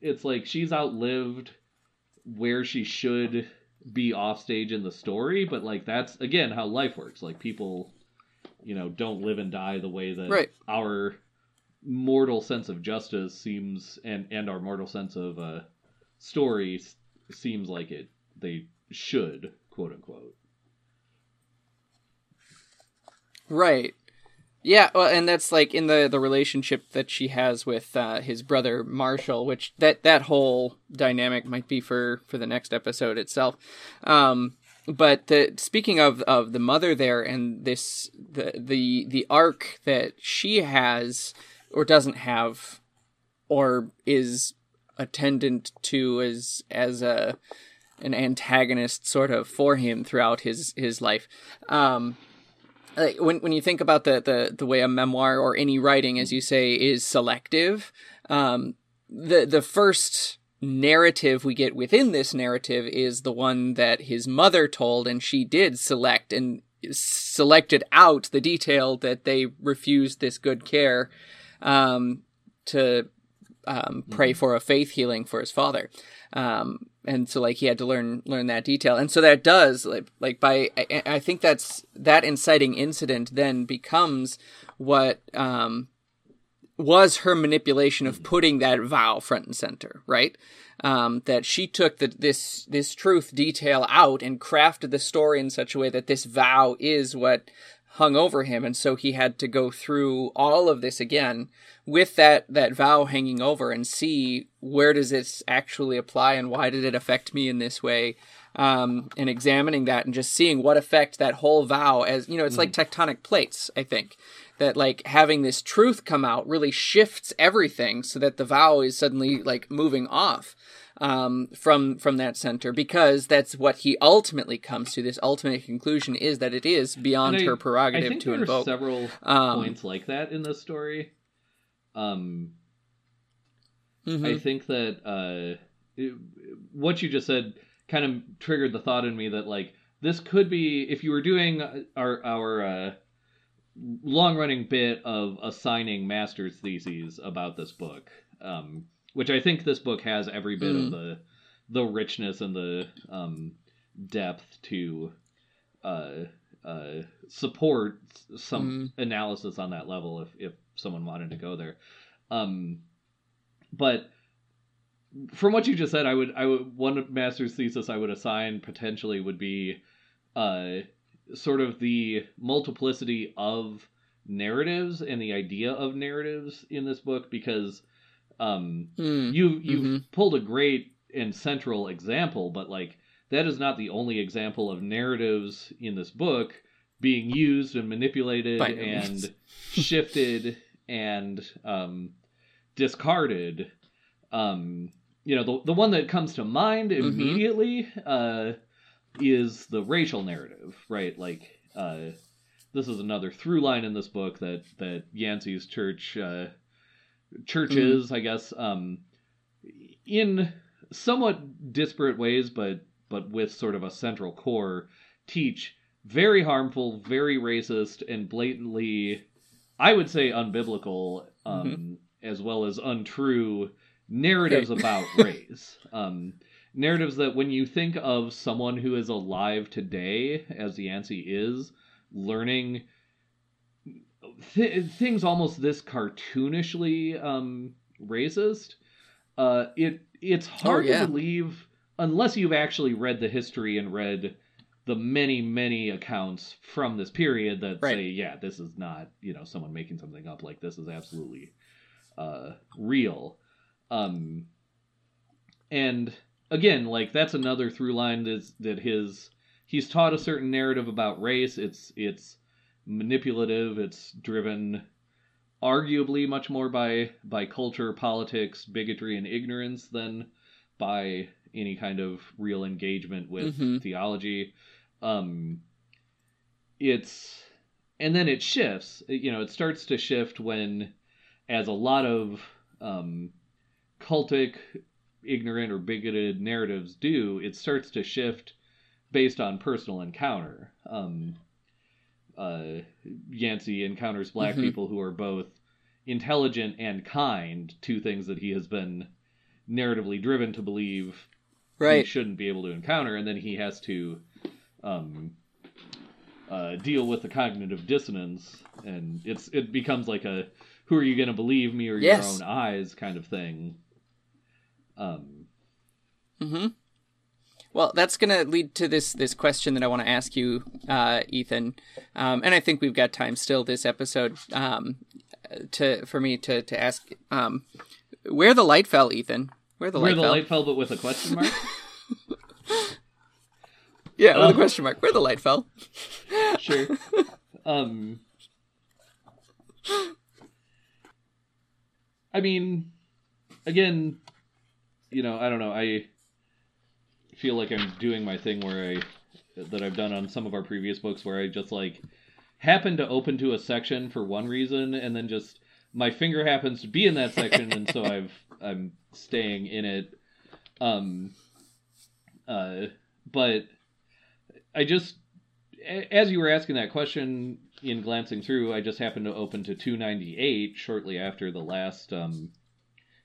Speaker 2: it's like she's outlived where she should be off stage in the story, but like that's again how life works. Like people, you know, don't live and die the way that
Speaker 1: Right.
Speaker 2: our mortal sense of justice seems and and our mortal sense of uh story seems like it they should quote unquote
Speaker 1: Right. Yeah, well, and that's like in the the relationship that she has with uh, his brother Marshall, which that that whole dynamic might be for for the next episode itself. Um, but the speaking of of the mother there and this the the the arc that she has or doesn't have or is attendant to as as a an antagonist sort of for him throughout his his life. Um, like when when you think about the the the way a memoir or any writing, as you say, is selective, um, the the first narrative we get within this narrative is the one that his mother told, and she did select and selected out the detail that they refused this good care um, to um, pray for a faith healing for his father. Um, and so like he had to learn learn that detail, and so that does like like by I, I think that's that inciting incident then becomes what um, was her manipulation of putting that vow front and center, right? Um, that she took the, this this truth detail out and crafted the story in such a way that this vow is what hung over him, and so he had to go through all of this again with that that vow hanging over and see where does this actually apply and why did it affect me in this way um, and examining that and just seeing what effect that whole vow as you know it's like tectonic plates i think that like having this truth come out really shifts everything so that the vow is suddenly like moving off um, from from that center because that's what he ultimately comes to this ultimate conclusion is that it is beyond
Speaker 2: I-
Speaker 1: her
Speaker 2: I
Speaker 1: prerogative
Speaker 2: think
Speaker 1: to
Speaker 2: there
Speaker 1: invoke
Speaker 2: are several
Speaker 1: Um,
Speaker 2: points like that in this story um
Speaker 1: mhm.
Speaker 2: I think that uh, it- what you just said kind of triggered the thought in me that like this could be if you were doing our our uh, long running bit of assigning master's theses about this book, um, which I think this book has every bit
Speaker 1: Mm.
Speaker 2: of the the richness and the um, depth to uh, uh, support some analysis on that level if if someone wanted to go there. Um, but from what you just said, I would I would one master's thesis I would assign potentially would be uh sort of the multiplicity of narratives and the idea of narratives in this book because um
Speaker 1: Mm.
Speaker 2: you you've
Speaker 1: Mhm.
Speaker 2: pulled a great and central example but like that is not the only example of narratives in this book being used and manipulated
Speaker 1: By
Speaker 2: and shifted and um discarded um you know the the one that comes to mind
Speaker 1: Mhm.
Speaker 2: immediately uh is the racial narrative right like uh this is another through line in this book that that Yancey's church uh churches i guess um in somewhat disparate ways but but with sort of a central core teach very harmful very racist and blatantly i would say unbiblical um as well as untrue narratives
Speaker 1: Okay.
Speaker 2: about race. Um narratives that when you think of someone who is alive today as Yancey is learning th- things almost this cartoonishly um racist uh it it's hard
Speaker 1: Oh, yeah.
Speaker 2: to believe unless you've actually read the history and read the many many accounts from this period that
Speaker 1: Right.
Speaker 2: say yeah this is not you know someone making something up like this is absolutely uh real um and again like that's another through line that his he's taught a certain narrative about race it's it's manipulative. It's driven arguably much more by by culture politics bigotry and ignorance than by any kind of real engagement with
Speaker 1: Mhm.
Speaker 2: theology. Um it's and then it shifts. You know it starts to shift when as a lot of um cultic ignorant or bigoted narratives do it starts to shift based on personal encounter. Um uh Yancey encounters black
Speaker 1: Mhm.
Speaker 2: people who are both intelligent and kind two things that he has been narratively driven to believe
Speaker 1: right.
Speaker 2: he shouldn't be able to encounter, and then he has to um, uh, deal with the cognitive dissonance, and it's it becomes like a "who are you going to believe, me or
Speaker 1: Yes.
Speaker 2: your own eyes" kind of thing. Um,
Speaker 1: hmm Well, that's going to lead to this this question that I want to ask you, uh, Ethan. Um, and I think we've got time still this episode um, to for me to to ask um, where the light fell, Ethan. Where the
Speaker 2: where
Speaker 1: light
Speaker 2: the
Speaker 1: fell?
Speaker 2: light fell, but with a question mark.
Speaker 1: Yeah, with a question mark. Where the light fell?
Speaker 2: sure. Um, I mean, again, you know, I don't know. I feel like I'm doing my thing where I that I've done on some of our previous books, where I just like happen to open to a section for one reason, and then just my finger happens to be in that section, and so I've I'm staying in it. Um, uh, but I just as you were asking that question in glancing through, I just happened to open to 298 shortly after the last um,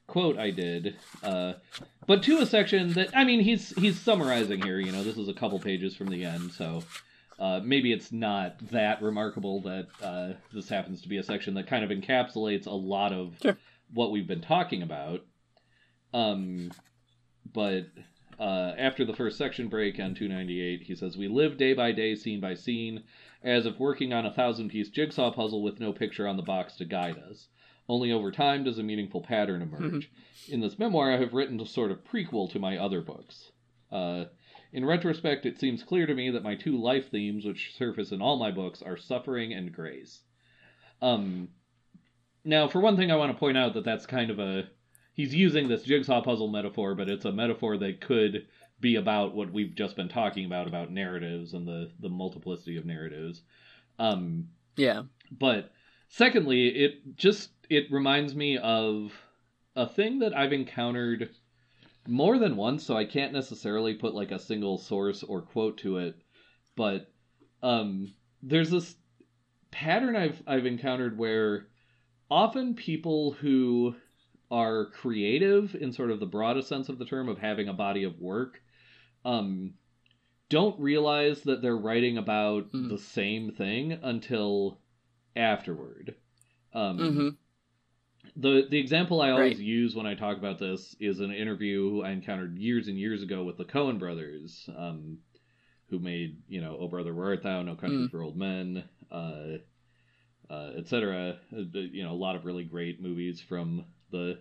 Speaker 2: quote I did, uh, but to a section that I mean he's he's summarizing here. You know, this is a couple pages from the end, so uh, maybe it's not that remarkable that uh, this happens to be a section that kind of encapsulates a lot of
Speaker 1: Sure.
Speaker 2: what we've been talking about. Um, but uh, after the first section break on 298, he says, We live day by day, scene by scene, as if working on a thousand piece jigsaw puzzle with no picture on the box to guide us. Only over time does a meaningful pattern emerge. In this memoir, I have written a sort of prequel to my other books. Uh, in retrospect, it seems clear to me that my two life themes, which surface in all my books, are suffering and grace. Um, now, for one thing, I want to point out that that's kind of a he's using this jigsaw puzzle metaphor, but it's a metaphor that could be about what we've just been talking about about narratives and the the multiplicity of narratives. Um,
Speaker 1: Yeah.
Speaker 2: but secondly, it just it reminds me of a thing that I've encountered more than once, so I can't necessarily put like a single source or quote to it, but um, there's this pattern I've I've encountered where often people who are creative in sort of the broadest sense of the term of having a body of work um don't realize that they're writing about
Speaker 1: Mm.
Speaker 2: the same thing until afterward um
Speaker 1: hmm
Speaker 2: the the example I always
Speaker 1: Right.
Speaker 2: use when I talk about this is an interview I encountered years and years ago with the Coen brothers, um, who made you know Oh Brother Where Art Thou, No Country
Speaker 1: Mm.
Speaker 2: for Old Men, uh, uh, etc. Uh, You know, a lot of really great movies from the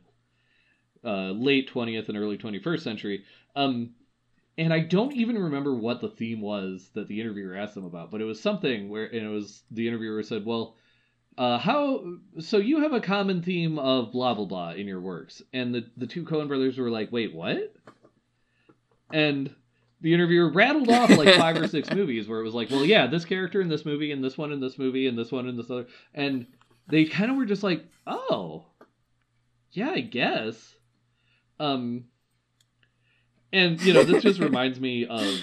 Speaker 2: uh, late twentieth and early twenty first century. Um, and I don't even remember what the theme was that the interviewer asked them about, but it was something where and it was the interviewer said, "Well." Uh, how so you have a common theme of blah blah blah in your works and the the two Coen brothers were like wait what? And the interviewer rattled off like five or six movies where it was like well yeah this character in this movie and this one in this movie and this one in this other and they kind of were just like oh yeah i guess. Um and you know this just reminds me of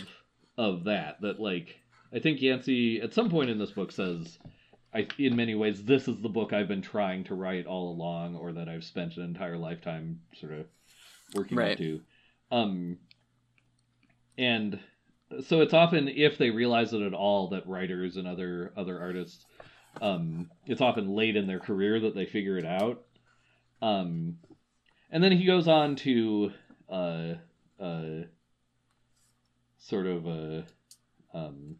Speaker 2: of that that like i think yancey at some point in this book says I, in many ways, this is the book I've been trying to write all along, or that I've spent an entire lifetime sort of working
Speaker 1: Right.
Speaker 2: to. Um, and so it's often if they realize it at all that writers and other other artists, um, it's often late in their career that they figure it out. Um, and then he goes on to uh, uh, sort of a um,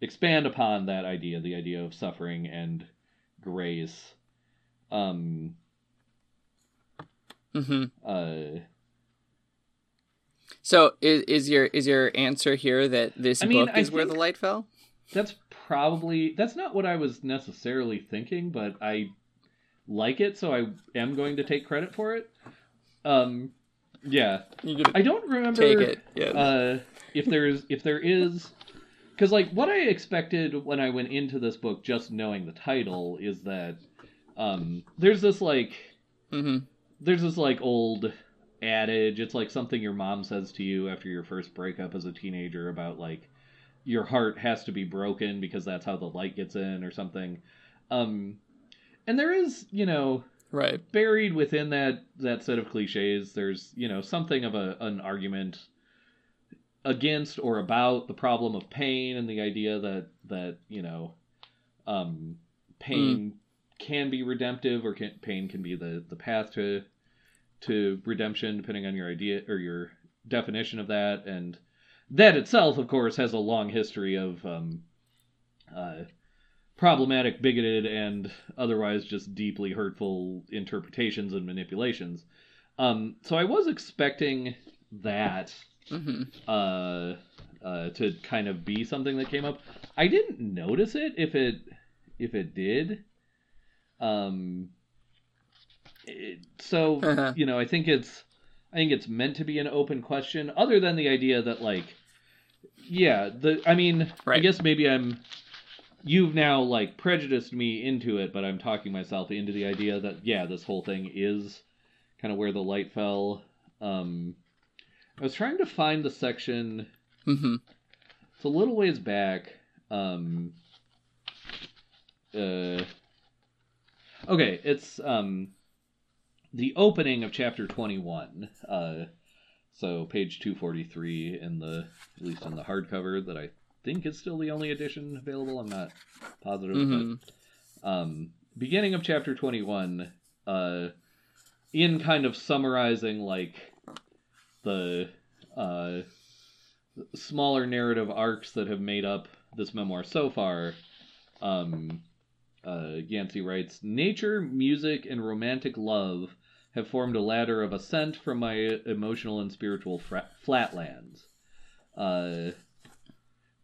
Speaker 2: expand upon that idea, the idea of suffering and grace. Um,
Speaker 1: hmm
Speaker 2: uh,
Speaker 1: So is is your is your answer here that this
Speaker 2: I mean,
Speaker 1: book
Speaker 2: I
Speaker 1: is where the light fell?
Speaker 2: that's probably that's not what I was necessarily thinking, but I like it, so I am going to take credit for it. Um, yeah, I don't remember.
Speaker 1: take it. Yeah.
Speaker 2: uh, if there's if there is because like what i expected when i went into this book just knowing the title is that um there's this like
Speaker 1: hmm
Speaker 2: there's this like old adage it's like something your mom says to you after your first breakup as a teenager about like your heart has to be broken because that's how the light gets in or something um and there is you know
Speaker 1: Right.
Speaker 2: buried within that that set of cliches there's you know something of a an argument against or about the problem of pain and the idea that that you know um pain can be redemptive or can, pain can be the the path to to redemption depending on your idea or your definition of that. And that itself of course has a long history of um uh problematic bigoted and otherwise just deeply hurtful interpretations and manipulations. Um so i was expecting that
Speaker 1: hmm
Speaker 2: uh, uh, to kind of be something that came up. I didn't notice it if it if it did. Um, it, so you know, I think it's I think it's meant to be an open question. Other than the idea that like, yeah, the I mean, I guess maybe I'm. You've now like prejudiced me into it, but I'm talking myself into the idea that yeah, this whole thing is kind of where the light fell. Um, I was trying to find the section.
Speaker 1: hmm
Speaker 2: It's a little ways back. Um, uh, okay, it's um, the opening of chapter twenty-one. Uh, so page two forty-three in the at least in the hardcover that I think is still the only edition available. I'm not positive,
Speaker 1: hmm
Speaker 2: but um, beginning of chapter 21 uh, in kind of summarizing like the uh, smaller narrative arcs that have made up this memoir so far um, uh, yancey writes nature music and romantic love have formed a ladder of ascent from my emotional and spiritual fra- flatlands uh,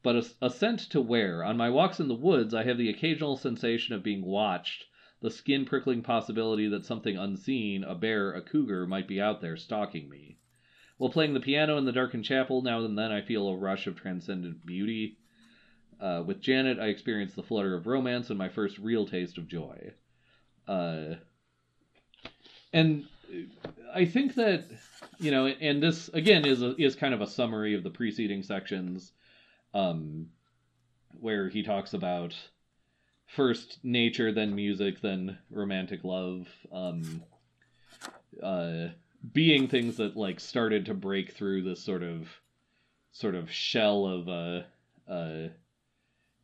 Speaker 2: but as- ascent to where? On my walks in the woods, I have the occasional sensation of being watched, the skin prickling possibility that something unseen, a bear, a cougar, might be out there stalking me. While playing the piano in the darkened chapel, now and then I feel a rush of transcendent beauty. Uh, with Janet, I experience the flutter of romance and my first real taste of joy. Uh, and I think that you know, and this again is a, is kind of a summary of the preceding sections, um, where he talks about first nature, then music, then romantic love, um, uh, being things that like started to break through this sort of sort of shell of a uh, uh,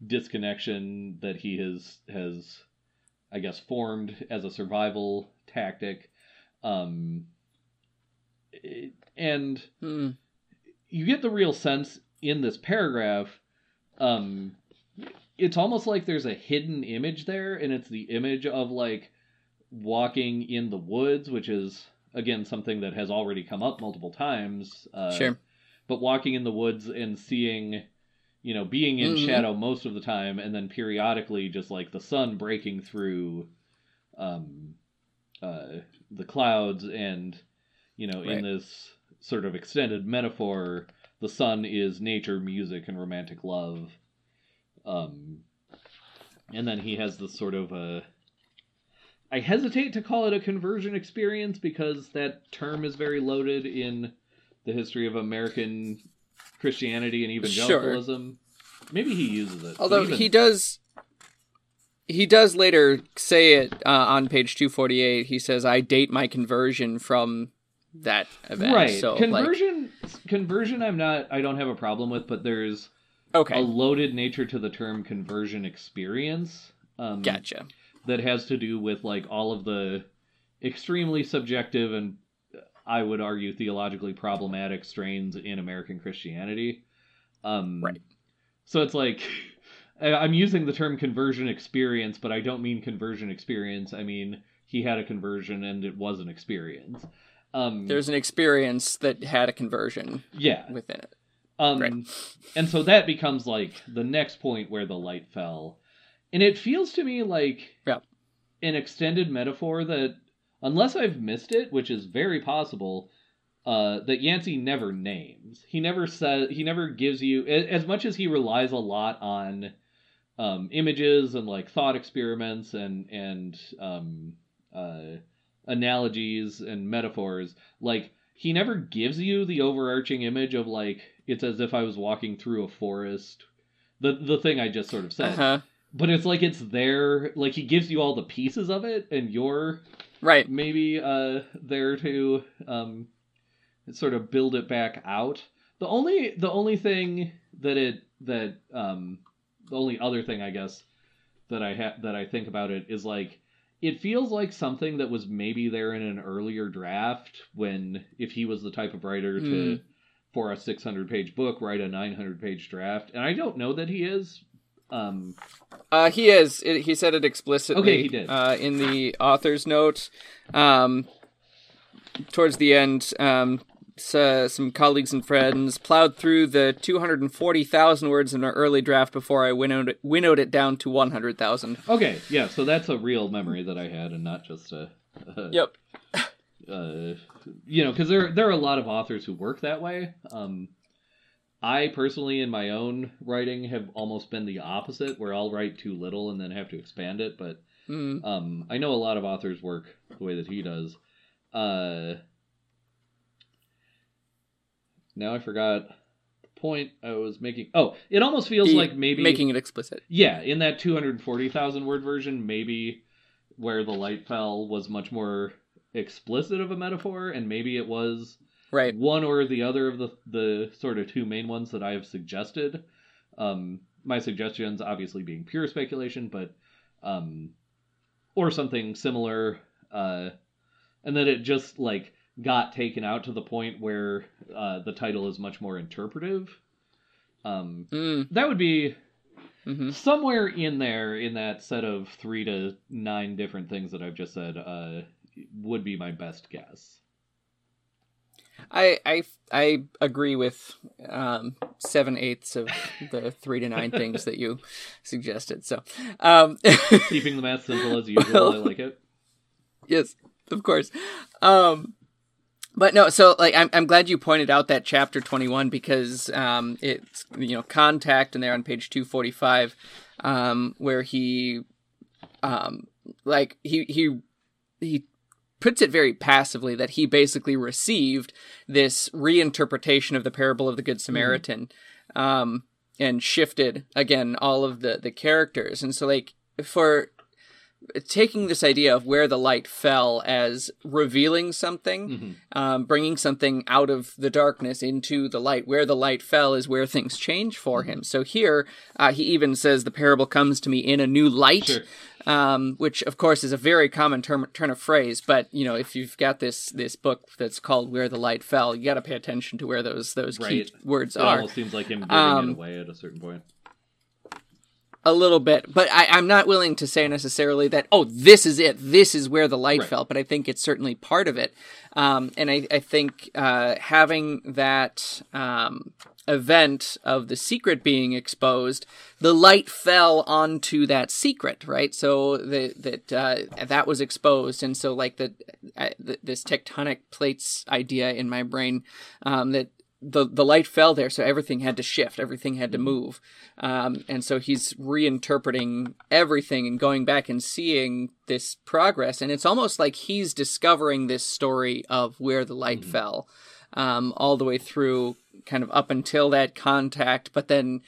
Speaker 2: disconnection that he has has I guess formed as a survival tactic. Um, it- and
Speaker 1: Hmm.
Speaker 2: you get the real sense in this paragraph. Um, it's almost like there's a hidden image there, and it's the image of like walking in the woods, which is again something that has already come up multiple times. Uh,
Speaker 1: Sure.
Speaker 2: But walking in the woods and seeing, you know, being in
Speaker 1: Mhm.
Speaker 2: shadow most of the time, and then periodically just like the sun breaking through, um, uh, the clouds, and you know,
Speaker 1: Right.
Speaker 2: in this sort of extended metaphor, the sun is nature, music, and romantic love. Um, and then he has this sort of a. I hesitate to call it a conversion experience because that term is very loaded in the history of American Christianity and evangelicalism. Sure. Maybe he uses it.
Speaker 1: Although
Speaker 2: even-
Speaker 1: he does, he does later say it uh, on page two forty eight. He says, "I date my conversion from that event."
Speaker 2: right
Speaker 1: So,
Speaker 2: conversion conversion I'm not I don't have a problem with, but there's
Speaker 1: okay,
Speaker 2: a loaded nature to the term conversion experience. Um,
Speaker 1: gotcha.
Speaker 2: That has to do with like all of the extremely subjective and I would argue theologically problematic strains in American Christianity. Um,
Speaker 1: Right.
Speaker 2: So it's like I'm using the term conversion experience, but I don't mean conversion experience. I mean he had a conversion and it was an experience. Um,
Speaker 1: There's an experience that had a conversion
Speaker 2: yeah,
Speaker 1: within it.
Speaker 2: um,
Speaker 1: Right.
Speaker 2: and so that becomes like the next point where the light fell, and it feels to me like
Speaker 1: Yeah.
Speaker 2: an extended metaphor that, unless I've missed it, which is very possible, uh, that Yancey never names. He never says. He never gives you as much as he relies a lot on um, images and like thought experiments and and um, uh, analogies and metaphors. Like he never gives you the overarching image of like it's as if I was walking through a forest. The the thing I just sort of said.
Speaker 1: Uh huh.
Speaker 2: But it's like it's there like he gives you all the pieces of it and you're
Speaker 1: Right.
Speaker 2: maybe uh there to um sort of build it back out. The only the only thing that it that um the only other thing I guess that I ha- that I think about it is like it feels like something that was maybe there in an earlier draft when if he was the type of writer to
Speaker 1: Mm.
Speaker 2: for a 600 page book write a 900 page draft and I don't know that he is um
Speaker 1: Uh, he is. It, he said it explicitly.
Speaker 2: Okay, he did.
Speaker 1: Uh, in the author's note, um, towards the end, um, so, some colleagues and friends plowed through the 240,000 words in our early draft before I winnowed it, winnowed it down to 100,000.
Speaker 2: Okay, yeah, so that's a real memory that I had, and not just a. a
Speaker 1: Yep.
Speaker 2: Uh, you know, because there there are a lot of authors who work that way. Um, I personally, in my own writing, have almost been the opposite, where I'll write too little and then have to expand it. But
Speaker 1: Mm.
Speaker 2: um, I know a lot of authors work the way that he does. Uh, now I forgot the point I was making. Oh, it almost feels like maybe
Speaker 1: making it explicit.
Speaker 2: yeah, in that 240,000 word version, maybe where the light fell was much more explicit of a metaphor, and maybe it was
Speaker 1: Right.
Speaker 2: one or the other of the the sort of two main ones that I have suggested. Um, my suggestions obviously being pure speculation, but um, or something similar, uh, and then it just like got taken out to the point where uh, the title is much more interpretive. Um,
Speaker 1: Mm.
Speaker 2: that would be
Speaker 1: hmm
Speaker 2: somewhere in there in that set of three to nine different things that I've just said uh, would be my best guess.
Speaker 1: I, I I agree with um, seven eighths of the three to nine things that you suggested. So, um,
Speaker 2: Keeping the math simple as usual, I like it.
Speaker 1: yes, of course. Um, but no, so like I'm I'm glad you pointed out that chapter 21 because um it's you know contact and there on page 245 um where he um like he he he puts it very passively that he basically received this reinterpretation of the parable of the Good Samaritan, um, and shifted again all of the the characters. And so, like for taking this idea of where the light fell as revealing something,
Speaker 2: Mhm.
Speaker 1: um, bringing something out of the darkness into the light. Where the light fell is where things change for him. So here, uh, he even says the parable comes to me in a new light.
Speaker 2: Sure.
Speaker 1: Um, which of course is a very common term, turn of phrase, but you know if you've got this this book that's called "Where the Light Fell," you got to pay attention to where those those key words
Speaker 2: It
Speaker 1: are.
Speaker 2: It almost seems like him giving
Speaker 1: Um,
Speaker 2: it away at a certain point.
Speaker 1: A little bit, but I, I'm not willing to say necessarily that, oh, this is it. This is where the light
Speaker 2: Right.
Speaker 1: fell, but I think it's certainly part of it. Um, and I, I think uh, having that um, event of the secret being exposed, the light fell onto that secret, right? So the, that uh, that was exposed, and so like the, uh, th this tectonic plates idea in my brain um, that the the light fell there, so everything had to shift, everything had to move, um, and so he's reinterpreting everything and going back and seeing this progress, and it's almost like he's discovering this story of where the light fell, um, all the way through, kind of up until that contact, but then.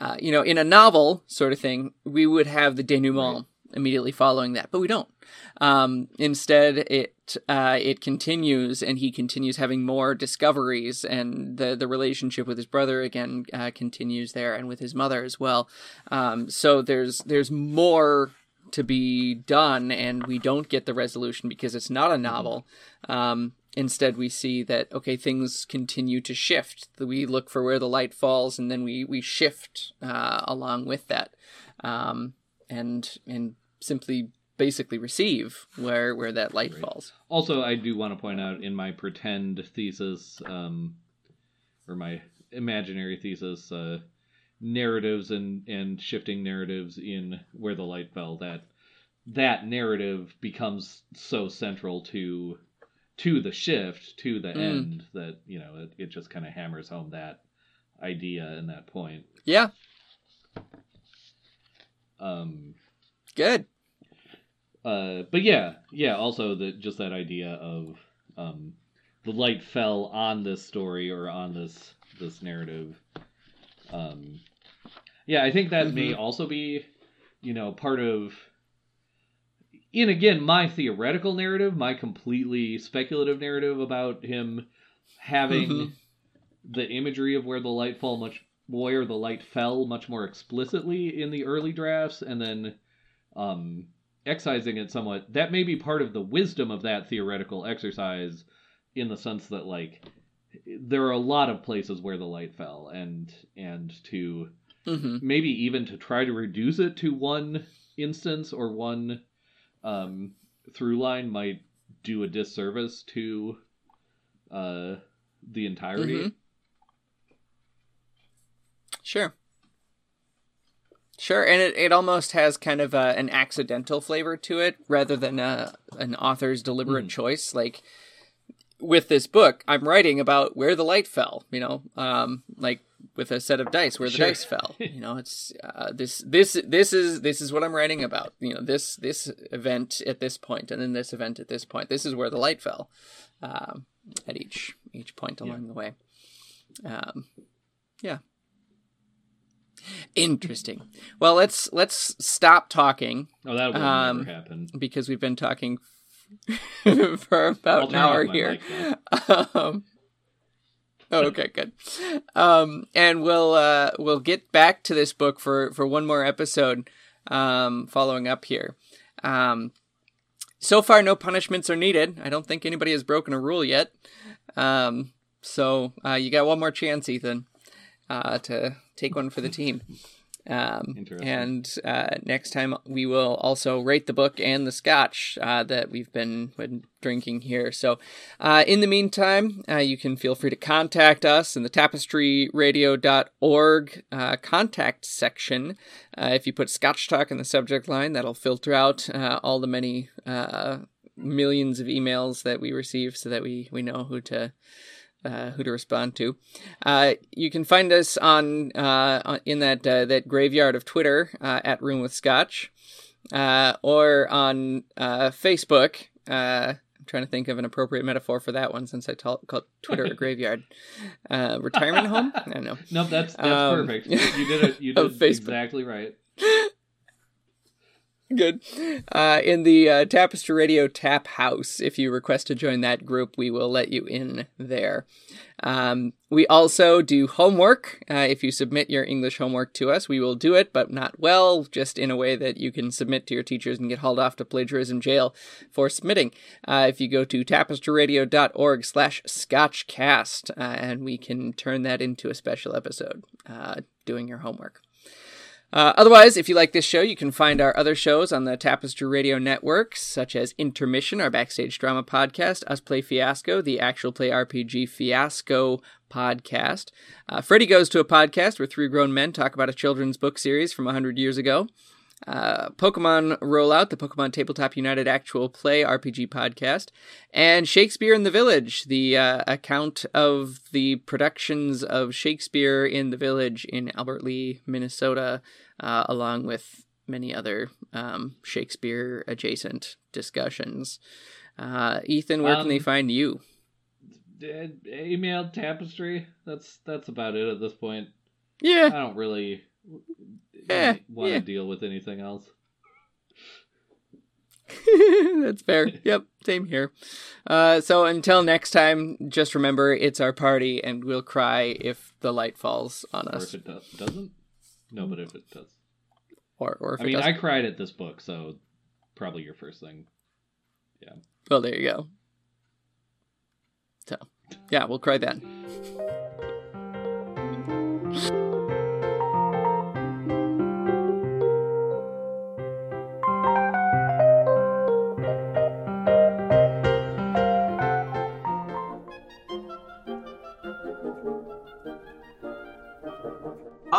Speaker 1: Uh, you know, in a novel sort of thing, we would have the denouement immediately following that, but we don't. Um, instead, it uh, it continues, and he continues having more discoveries, and the the relationship with his brother again uh, continues there, and with his mother as well. Um, so there's there's more to be done, and we don't get the resolution because it's not a novel. Um, instead, we see that okay, things continue to shift. We look for where the light falls, and then we we shift uh, along with that, um, and and simply basically receive where where that light falls.
Speaker 2: Also, I do want to point out in my pretend thesis, um, or my imaginary thesis, uh, narratives and and shifting narratives in where the light fell. That that narrative becomes so central to to the shift to the
Speaker 1: Mm.
Speaker 2: end that you know it, it just kind of hammers home that idea and that point.
Speaker 1: Yeah,
Speaker 2: Um,
Speaker 1: good.
Speaker 2: uh, but yeah, yeah. Also, the just that idea of um, the light fell on this story or on this this narrative. Um, yeah, I think that may also be, you know, part of. In again, my theoretical narrative, my completely speculative narrative about him having
Speaker 1: Mhm.
Speaker 2: the imagery of where the light fall much where the light fell much more explicitly in the early drafts, and then um, excising it somewhat. That may be part of the wisdom of that theoretical exercise, in the sense that like there are a lot of places where the light fell, and and to
Speaker 1: hmm
Speaker 2: maybe even to try to reduce it to one instance or one um, through line might do a disservice to uh, the entirety.
Speaker 1: Mhm. Sure. Sure, and it, it almost has kind of a, an accidental flavor to it rather than a, an author's deliberate
Speaker 2: Mhm.
Speaker 1: choice. Like with this book, I'm writing about where the light fell, you know, um, like with a set of dice where the
Speaker 2: Sure.
Speaker 1: dice fell. You know, it's uh, this this this is this is what I'm writing about. You know, this this event at this point, and then this event at this point. This is where the light fell um, at each each point along the way. Um, yeah. Interesting. Well, let's let's stop talking
Speaker 2: Oh, that will
Speaker 1: Um,
Speaker 2: never happen.
Speaker 1: because we've been talking for about an hour here.
Speaker 2: mic
Speaker 1: um, oh, okay, good. Um, and we'll uh, we'll get back to this book for for one more episode. Um, following up here. Um, so far, no punishments are needed. I don't think anybody has broken a rule yet. Um, so uh, you got one more chance, Ethan, uh, to take one for the team. Um, and uh, next time we will also rate the book and the scotch uh, that we've been, been drinking here. So, uh, in the meantime, uh, you can feel free to contact us in the tapestryradio.org uh, contact section. Uh, if you put Scotch Talk in the subject line, that'll filter out uh, all the many uh, millions of emails that we receive so that we, we know who to uh, who to respond to. Uh, you can find us on uh, in that uh, that graveyard of Twitter uh, at Room with Scotch, uh, or on uh, Facebook. Uh, I'm trying to think of an appropriate metaphor for that one since I ta- called Twitter a graveyard. Uh, retirement home? I don't know.
Speaker 2: No, that's that's
Speaker 1: Um,
Speaker 2: perfect. You did it. You did
Speaker 1: Facebook.
Speaker 2: exactly right.
Speaker 1: Good. Uh, in the uh, Tapestry Radio Tap House, if you request to join that group, we will let you in there. Um, we also do homework. Uh, if you submit your English homework to us, we will do it, but not well, just in a way that you can submit to your teachers and get hauled off to plagiarism jail for submitting. Uh, if you go to tapestryradio.org slash scotchcast, uh, and we can turn that into a special episode, uh, doing your homework. Uh, otherwise, if you like this show, you can find our other shows on the Tapestry Radio Network, such as Intermission, our backstage drama podcast, Us Play Fiasco, the actual play RPG Fiasco podcast. Uh, Freddy Goes to a podcast where three grown men talk about a children's book series from 100 years ago. Uh, Pokemon Rollout, the Pokemon Tabletop United actual play RPG podcast, and Shakespeare in the Village, the uh, account of the productions of Shakespeare in the Village in Albert Lea, Minnesota, uh, along with many other um, Shakespeare adjacent discussions. Uh, Ethan, where can they
Speaker 2: Um,
Speaker 1: find you?
Speaker 2: Email tapestry. That's that's about it at this point.
Speaker 1: Yeah, I
Speaker 2: don't really
Speaker 1: Eh,
Speaker 2: want to
Speaker 1: yeah.
Speaker 2: deal with anything else.
Speaker 1: that's fair. Yep, same here. Uh, so until next time, just remember it's our party, and we'll cry if the light falls on
Speaker 2: Or
Speaker 1: us,
Speaker 2: if it do- doesn't. No, but if it does.
Speaker 1: or or if
Speaker 2: I
Speaker 1: it
Speaker 2: mean,
Speaker 1: doesn't.
Speaker 2: I cried at this book, so probably your first thing. Yeah.
Speaker 1: Well, there you go. So, yeah, we'll cry then.